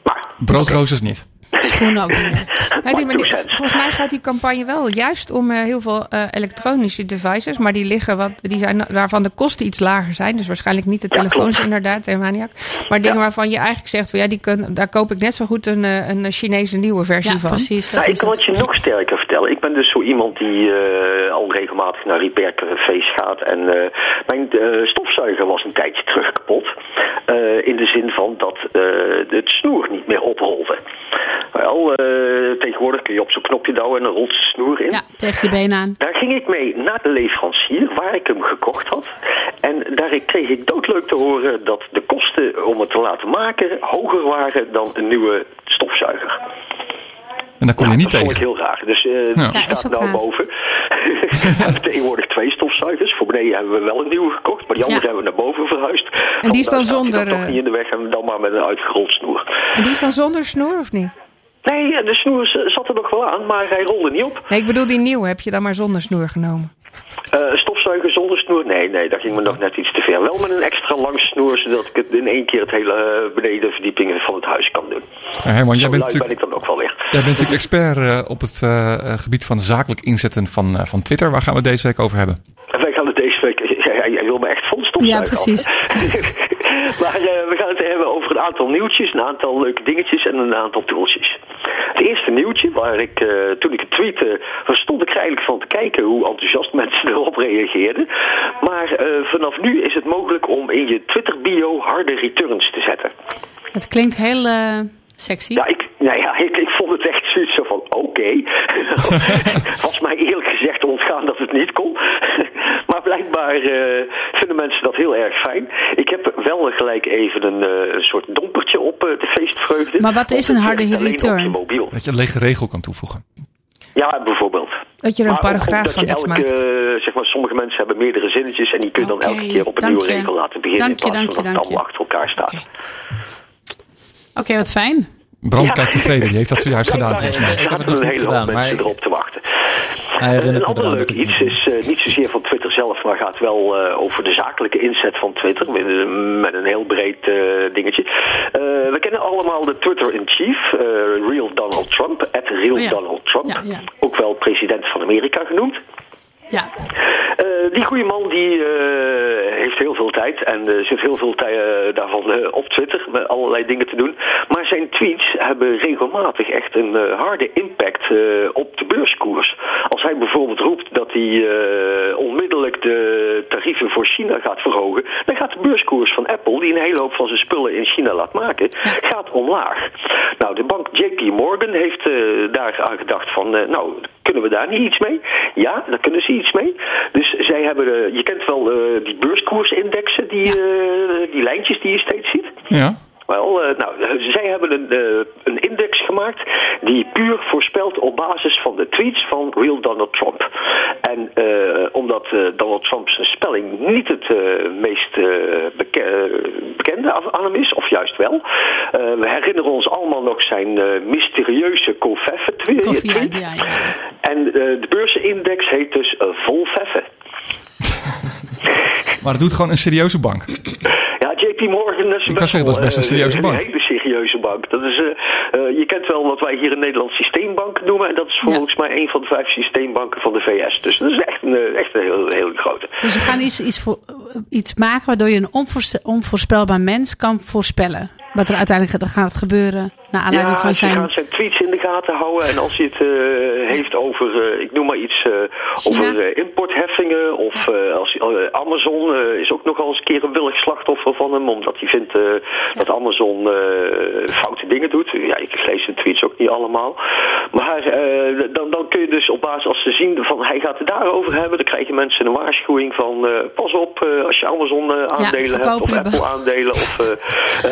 Maar, Broodroosters niet. Schoenen ook niet. meer. Nee, die- maar volgens mij gaat die campagne wel juist om eh, heel veel eh, elektronische devices. Maar die liggen wat, die zijn, waarvan de kosten iets lager zijn. Dus waarschijnlijk niet de telefoons inderdaad, hè, Maniac. Maar dingen Ja. waarvan je eigenlijk zegt, van, ja, die kun, daar koop ik net zo goed een, eh, een Chinese nieuwe versie Ja, van. precies. Dat Nou, ik kan het. je nog sterker vertellen. Ik ben dus zo iemand die eh, al regelmatig naar repaircafés gaat. En eh, mijn eh, stofzuiger was een tijdje terug kapot. Eh, in de zin van dat eh, het snoer niet meer oprolde. Wel, eh, tegenwoordig kun je op zo'n knopje douwen en dan rolt snoer in. Ja, tegen je benen aan. Daar ging ik mee naar de leverancier waar ik hem gekocht had. En daar kreeg ik doodleuk te horen dat de kosten om het te laten maken hoger waren dan een nieuwe stofzuiger. En daar kom je niet dat vond ik tegen. heel raar. Dus eh Ja. die staat nou raar. boven. we hebben tegenwoordig twee stofzuigers. Voor beneden hebben we wel een nieuwe gekocht. Maar die andere Ja. hebben we naar boven verhuisd. En die is dan zonder, toch eh, niet in de weg en dan maar met een uitgerold snoer. En die is dan zonder snoer of niet? Nee, eh, de snoer zat er nog wel aan, maar hij rolde niet op. Nee, ik bedoel die nieuwe. Heb je dan maar zonder snoer genomen? Eh, stofzuiger zonder snoer? Nee, nee, dat ging me nog net iets te ver. Wel met een extra lang snoer, zodat ik het in één keer het hele eh, benedenverdiepingen van het huis kan doen. Ja, Herman, jij Zo bent, lui ben natuurlijk, ik dan ook wel weer. jij bent natuurlijk expert eh, op het eh, eh, gebied van zakelijk inzetten van, eh, van Twitter. Waar gaan we het deze week over hebben? En wij gaan het deze week... Jij, jij wil me echt van de stofzuiger Ja, precies. maar eh, we gaan het hebben over een aantal nieuwtjes, een aantal leuke dingetjes en een aantal tooltjes. Het eerste nieuwtje, waar ik eh, toen ik het tweette, daar stond ik eigenlijk van te kijken hoe enthousiast mensen erop reageerden. Maar eh, vanaf nu is het mogelijk om in je Twitter bio harde returns te zetten. Het klinkt heel eh, sexy. Ja, ik, nou ja, ik, ik vond het echt zoiets zo van, oké, was mij eerlijk gezegd ontgaan dat het niet kon. maar blijkbaar vinden mensen dat heel erg fijn. Ik gelijk even een, eh, een soort dompertje op eh, de feestvreugde. Maar wat is een harde je return? mobiel. Dat je een lege regel kan toevoegen. Ja, bijvoorbeeld. Dat je er een Maar paragraaf van iets elke, maakt. eh, zeg maar, sommige mensen hebben meerdere zinnetjes en die kun je dan elke keer op een nieuwe je. regel laten beginnen Dank je, in plaats dank je, van dat het dank je. allemaal achter elkaar staat. Oké, wat fijn. Bram Ja. kijkt tevreden. Die heeft dat zojuist gedaan volgens mij. Er heb het nog een niet hele hoop gedaan, maar- erop te wachten. Hij herinnert een ander leuk iets is eh, niet zozeer van Twitter zelf, maar gaat wel eh, over de zakelijke inzet van Twitter. Met, eh, met een heel breed dingetje. Eh, we kennen allemaal de Twitter-in-chief, eh, Real Donald Trump, at Real Oh ja. Donald Trump. Ja, ja. Ook wel president van Amerika genoemd. Ja. Eh, die goede man die eh, heeft heel veel tijd en eh, zit heel veel tijd daarvan op Twitter met allerlei dingen te doen. Maar zijn tweets hebben regelmatig echt een harde impact op de beurskoers. Als hij bijvoorbeeld roept dat hij onmiddellijk de tarieven voor China gaat verhogen, dan gaat de beurskoers van Apple, die een hele hoop van zijn spullen in China laat maken, gaat omlaag. Nou, de bank JP Morgan heeft daar aan gedacht van, nou, kunnen we daar niet iets mee? Ja, daar kunnen ze iets mee. Dus zij hebben, eh, je kent wel eh, die beurskoersindexen, die, eh, die lijntjes die je steeds ziet. Ja. Wel, eh, nou, zij hebben een, eh, een index gemaakt die puur voorspelt op basis van de tweets van Real Donald Trump. En eh, omdat Donald Trump zijn spelling niet het meest beke- bekende aan hem is, of juist wel. eh, we herinneren ons allemaal nog zijn mysterieuze Kofeffe ja, tweet. ja, ja. En de beursindex heet dus uh, Volfeffe. Maar het doet gewoon een serieuze bank. is, Ik kan zeggen, dat is best een eh, serieuze bank. Een hele serieuze bank. Dat is, eh, eh, je kent wel wat wij hier in Nederland systeembank noemen. En dat is volgens mij een van de vijf systeembanken van de VS. Dus dat is echt een, echt een heel, hele grote. Dus we gaan iets, iets, voor, iets maken waardoor je een onvoorspelbaar mens kan voorspellen. Wat er uiteindelijk gaat- gaat gebeuren naar aanleiding ja, van ze zijn... gaan zijn tweets in de gaten houden. En als hij het eh, heeft over, eh, ik noem maar iets, eh, over importheffingen. Of als, Amazon is ook nogal eens een keer een willig slachtoffer van hem. Omdat hij vindt dat Amazon foute dingen doet. Ja, ik lees de tweets ook niet allemaal. Maar dan, dan kun je dus op basis, als ze zien van hij gaat het daarover hebben. Dan krijgen mensen een waarschuwing van pas op als je Amazon aandelen hebt. Of hebben. Apple aandelen. Of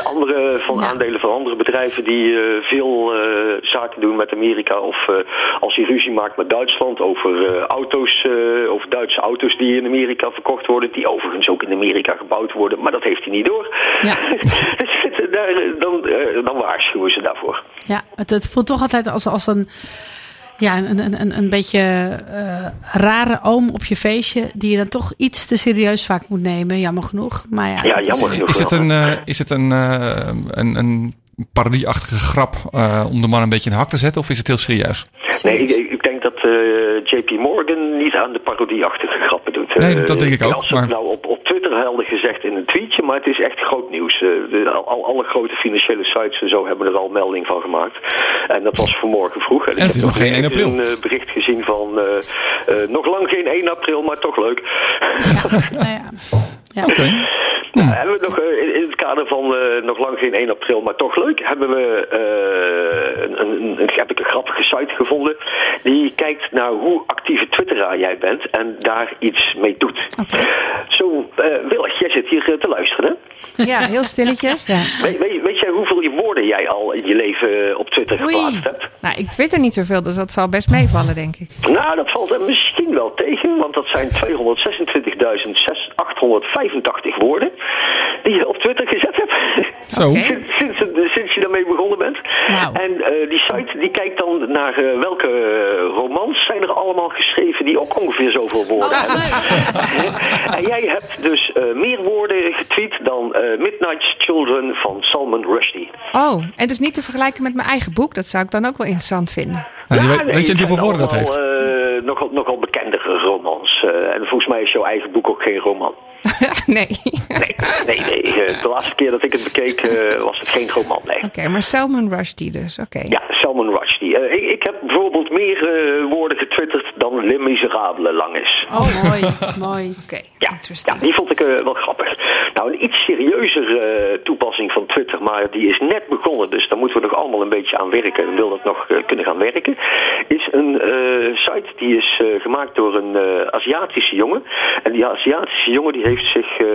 andere van Ja. aandelen van andere bedrijven die eh, veel eh, zaken doen met Amerika. Of eh, als hij ruzie maakt met Duitsland over eh, auto's, eh, over Duitse auto's die in Amerika verkocht worden. Die overigens ook in Amerika gebouwd worden. Maar dat heeft hij niet door. Ja. dus dan, dan waarschuwen ze daarvoor. Ja, het, het voelt toch altijd als, als een, ja, een, een, een, een beetje eh, rare oom op je feestje. Die je dan toch iets te serieus vaak moet nemen. Jammer genoeg. Maar ja, Ja, dat is- jammer genoeg. Is het een, is het een, een, een parodieachtige grap eh, om de man een beetje in de hak te zetten? Of is het heel serieus? Nee, ik, ik- ik denk dat eh, JP Morgan niet aan de parodieachtige grappen doet. Nee, Eh, dat denk ik ook, Als maar- nou op, op Twitter hadden gezegd in een tweetje, maar het is echt groot nieuws. De, al, alle grote financiële sites en zo hebben er al melding van gemaakt. En dat was vanmorgen vroeg. En, ik het heb is nog geen 1 even april. een eh, bericht gezien van eh, eh, nog lang geen 1 april, maar toch leuk. nou ja. Ja. Oké. Nou, hebben we nog eh, in, in het kader van eh, nog lang geen 1 april, maar toch leuk, hebben we eh, een, een, een, heb ik een grappige site gevonden die kijkt naar hoe actieve twitteraar jij bent en daar iets mee doet. Zo, eh Willig, jij zit hier te luisteren. Hè? Ja, heel stilletjes. Ja. Weet, weet, weet jij hoeveel woorden jij al in je leven eh, op Twitter geplaatst hebt? Nou, ik twitter niet zoveel, dus dat zal best meevallen, denk ik. Nou, dat valt er misschien wel tegen, want dat zijn 226.885 woorden die je op Twitter gezet hebt. Zo. Sinds, sinds, je daarmee begonnen bent. Wauw. En eh, die site die kijkt dan naar eh, welke eh, romans zijn er allemaal geschreven die ook ongeveer zoveel woorden Oh, hebben. en jij hebt dus eh, meer woorden getweet dan eh, Midnight's Children van Salman Rushdie. Oh, en dus niet te vergelijken met mijn eigen boek. Dat zou ik dan ook wel interessant vinden. Nou, je weet, nee, weet je hoeveel woorden dat heeft? nogal, nogal bekendere Eh, en volgens mij is jouw eigen boek ook geen roman. nee. Nee, nee, nee. eh, de laatste keer dat ik het bekeek eh, was het geen roman. Nee. Oké, maar Salman Rushdie dus. Oké. Ja, Salman Rushdie. Eh, ik, ik heb bijvoorbeeld meer eh, woorden getwitterd dan Le Miserabele lang is. Oh, mooi. mooi. Oké, Ja, ja, die vond ik eh, wel grappig. Nou, een iets serieuzer toepassing van Twitter, maar die is net begonnen, dus daar moeten we nog allemaal een beetje aan werken en wil dat nog kunnen gaan werken, is een eh, site die is gemaakt door een eh, Aziatische jongen. En die Aziatische jongen die heeft zich eh,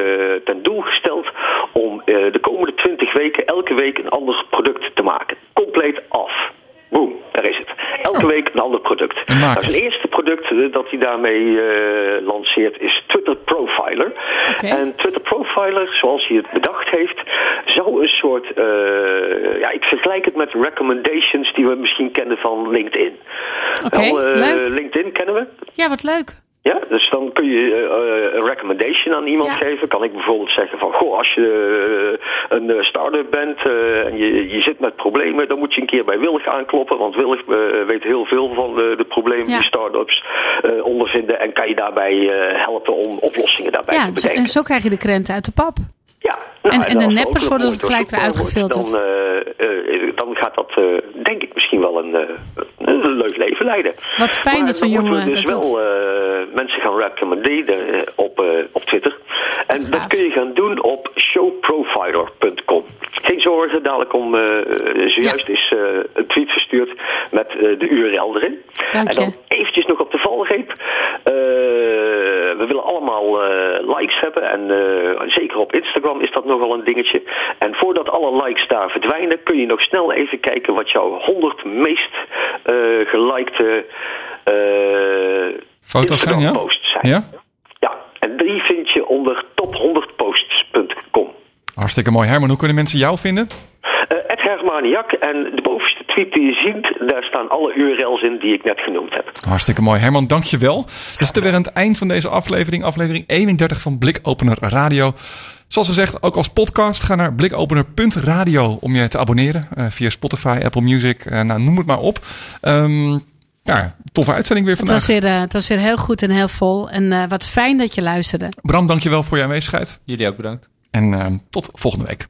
ten doel gesteld om eh, de komende 20 weken elke week een ander product te maken. Compleet af. Elke week een ander product. Een. Nou, zijn eerste product eh, dat hij daarmee eh, lanceert is Twitter Profiler. En Twitter Profiler, zoals hij het bedacht heeft, zou een soort, eh, ja, ik vergelijk het met recommendations die we misschien kennen van LinkedIn. Oké, Wel, eh, leuk. LinkedIn kennen we. Ja, wat leuk. Ja, dus dan kun je eh, een recommendation aan iemand Ja. geven. Kan ik bijvoorbeeld zeggen van, goh, als je eh, een eh, start-up bent eh, en je, je zit met problemen, dan moet je een keer bij Willig aankloppen. Want Willig eh, weet heel veel van de, de problemen Ja. die start-ups eh, ondervinden. En kan je daarbij eh, helpen om oplossingen daarbij Ja, te bedenken. en zo krijg je de krenten uit de pap. Ja. En- en de er neppers worden gelijk eruit gefilterd. Dan, eh, eh, dan gaat dat, eh, denk ik, misschien wel een, een leuk leven leiden. Wat fijn Maar dat zo'n jongen we dus dat wel eh, mensen gaan recommenderen op, op Twitter. En dat gaaf. kun je gaan doen op showprofiler.com. Geen zorgen, dadelijk om eh, zojuist is eh, een tweet verstuurd met de URL erin. Dank en je. dan eventjes nog op de valreep. We willen allemaal likes hebben. En zeker op Instagram is dat nogal een dingetje. En voordat alle likes daar verdwijnen, kun je nog snel even kijken wat jouw 100 meest gelikte Foto's zijn, ja? Instagram-posts zijn. Ja? Ja, en die vind je onder top100posts.com. Hartstikke mooi. Herman, hoe kunnen mensen jou vinden? Eh Ed Hermaniak en de bovenste tweet die je ziet, daar staan alle URL's in die ik net genoemd heb. Hartstikke mooi. Herman, dank je wel. We zitten weer aan het eind van deze aflevering. Aflevering 31 van Blikopener Radio. Zoals gezegd, ook als podcast. Ga naar blikopener.radio om je te abonneren. eh, via Spotify, Apple Music, eh, nou, noem het maar op. Ehm ja, toffe uitzending weer Het vandaag. was, weer, eh, het was weer heel goed en heel vol. En eh, wat fijn dat je luisterde. Bram, dank je wel voor je aanwezigheid. Jullie ook bedankt. En ehm, tot volgende week.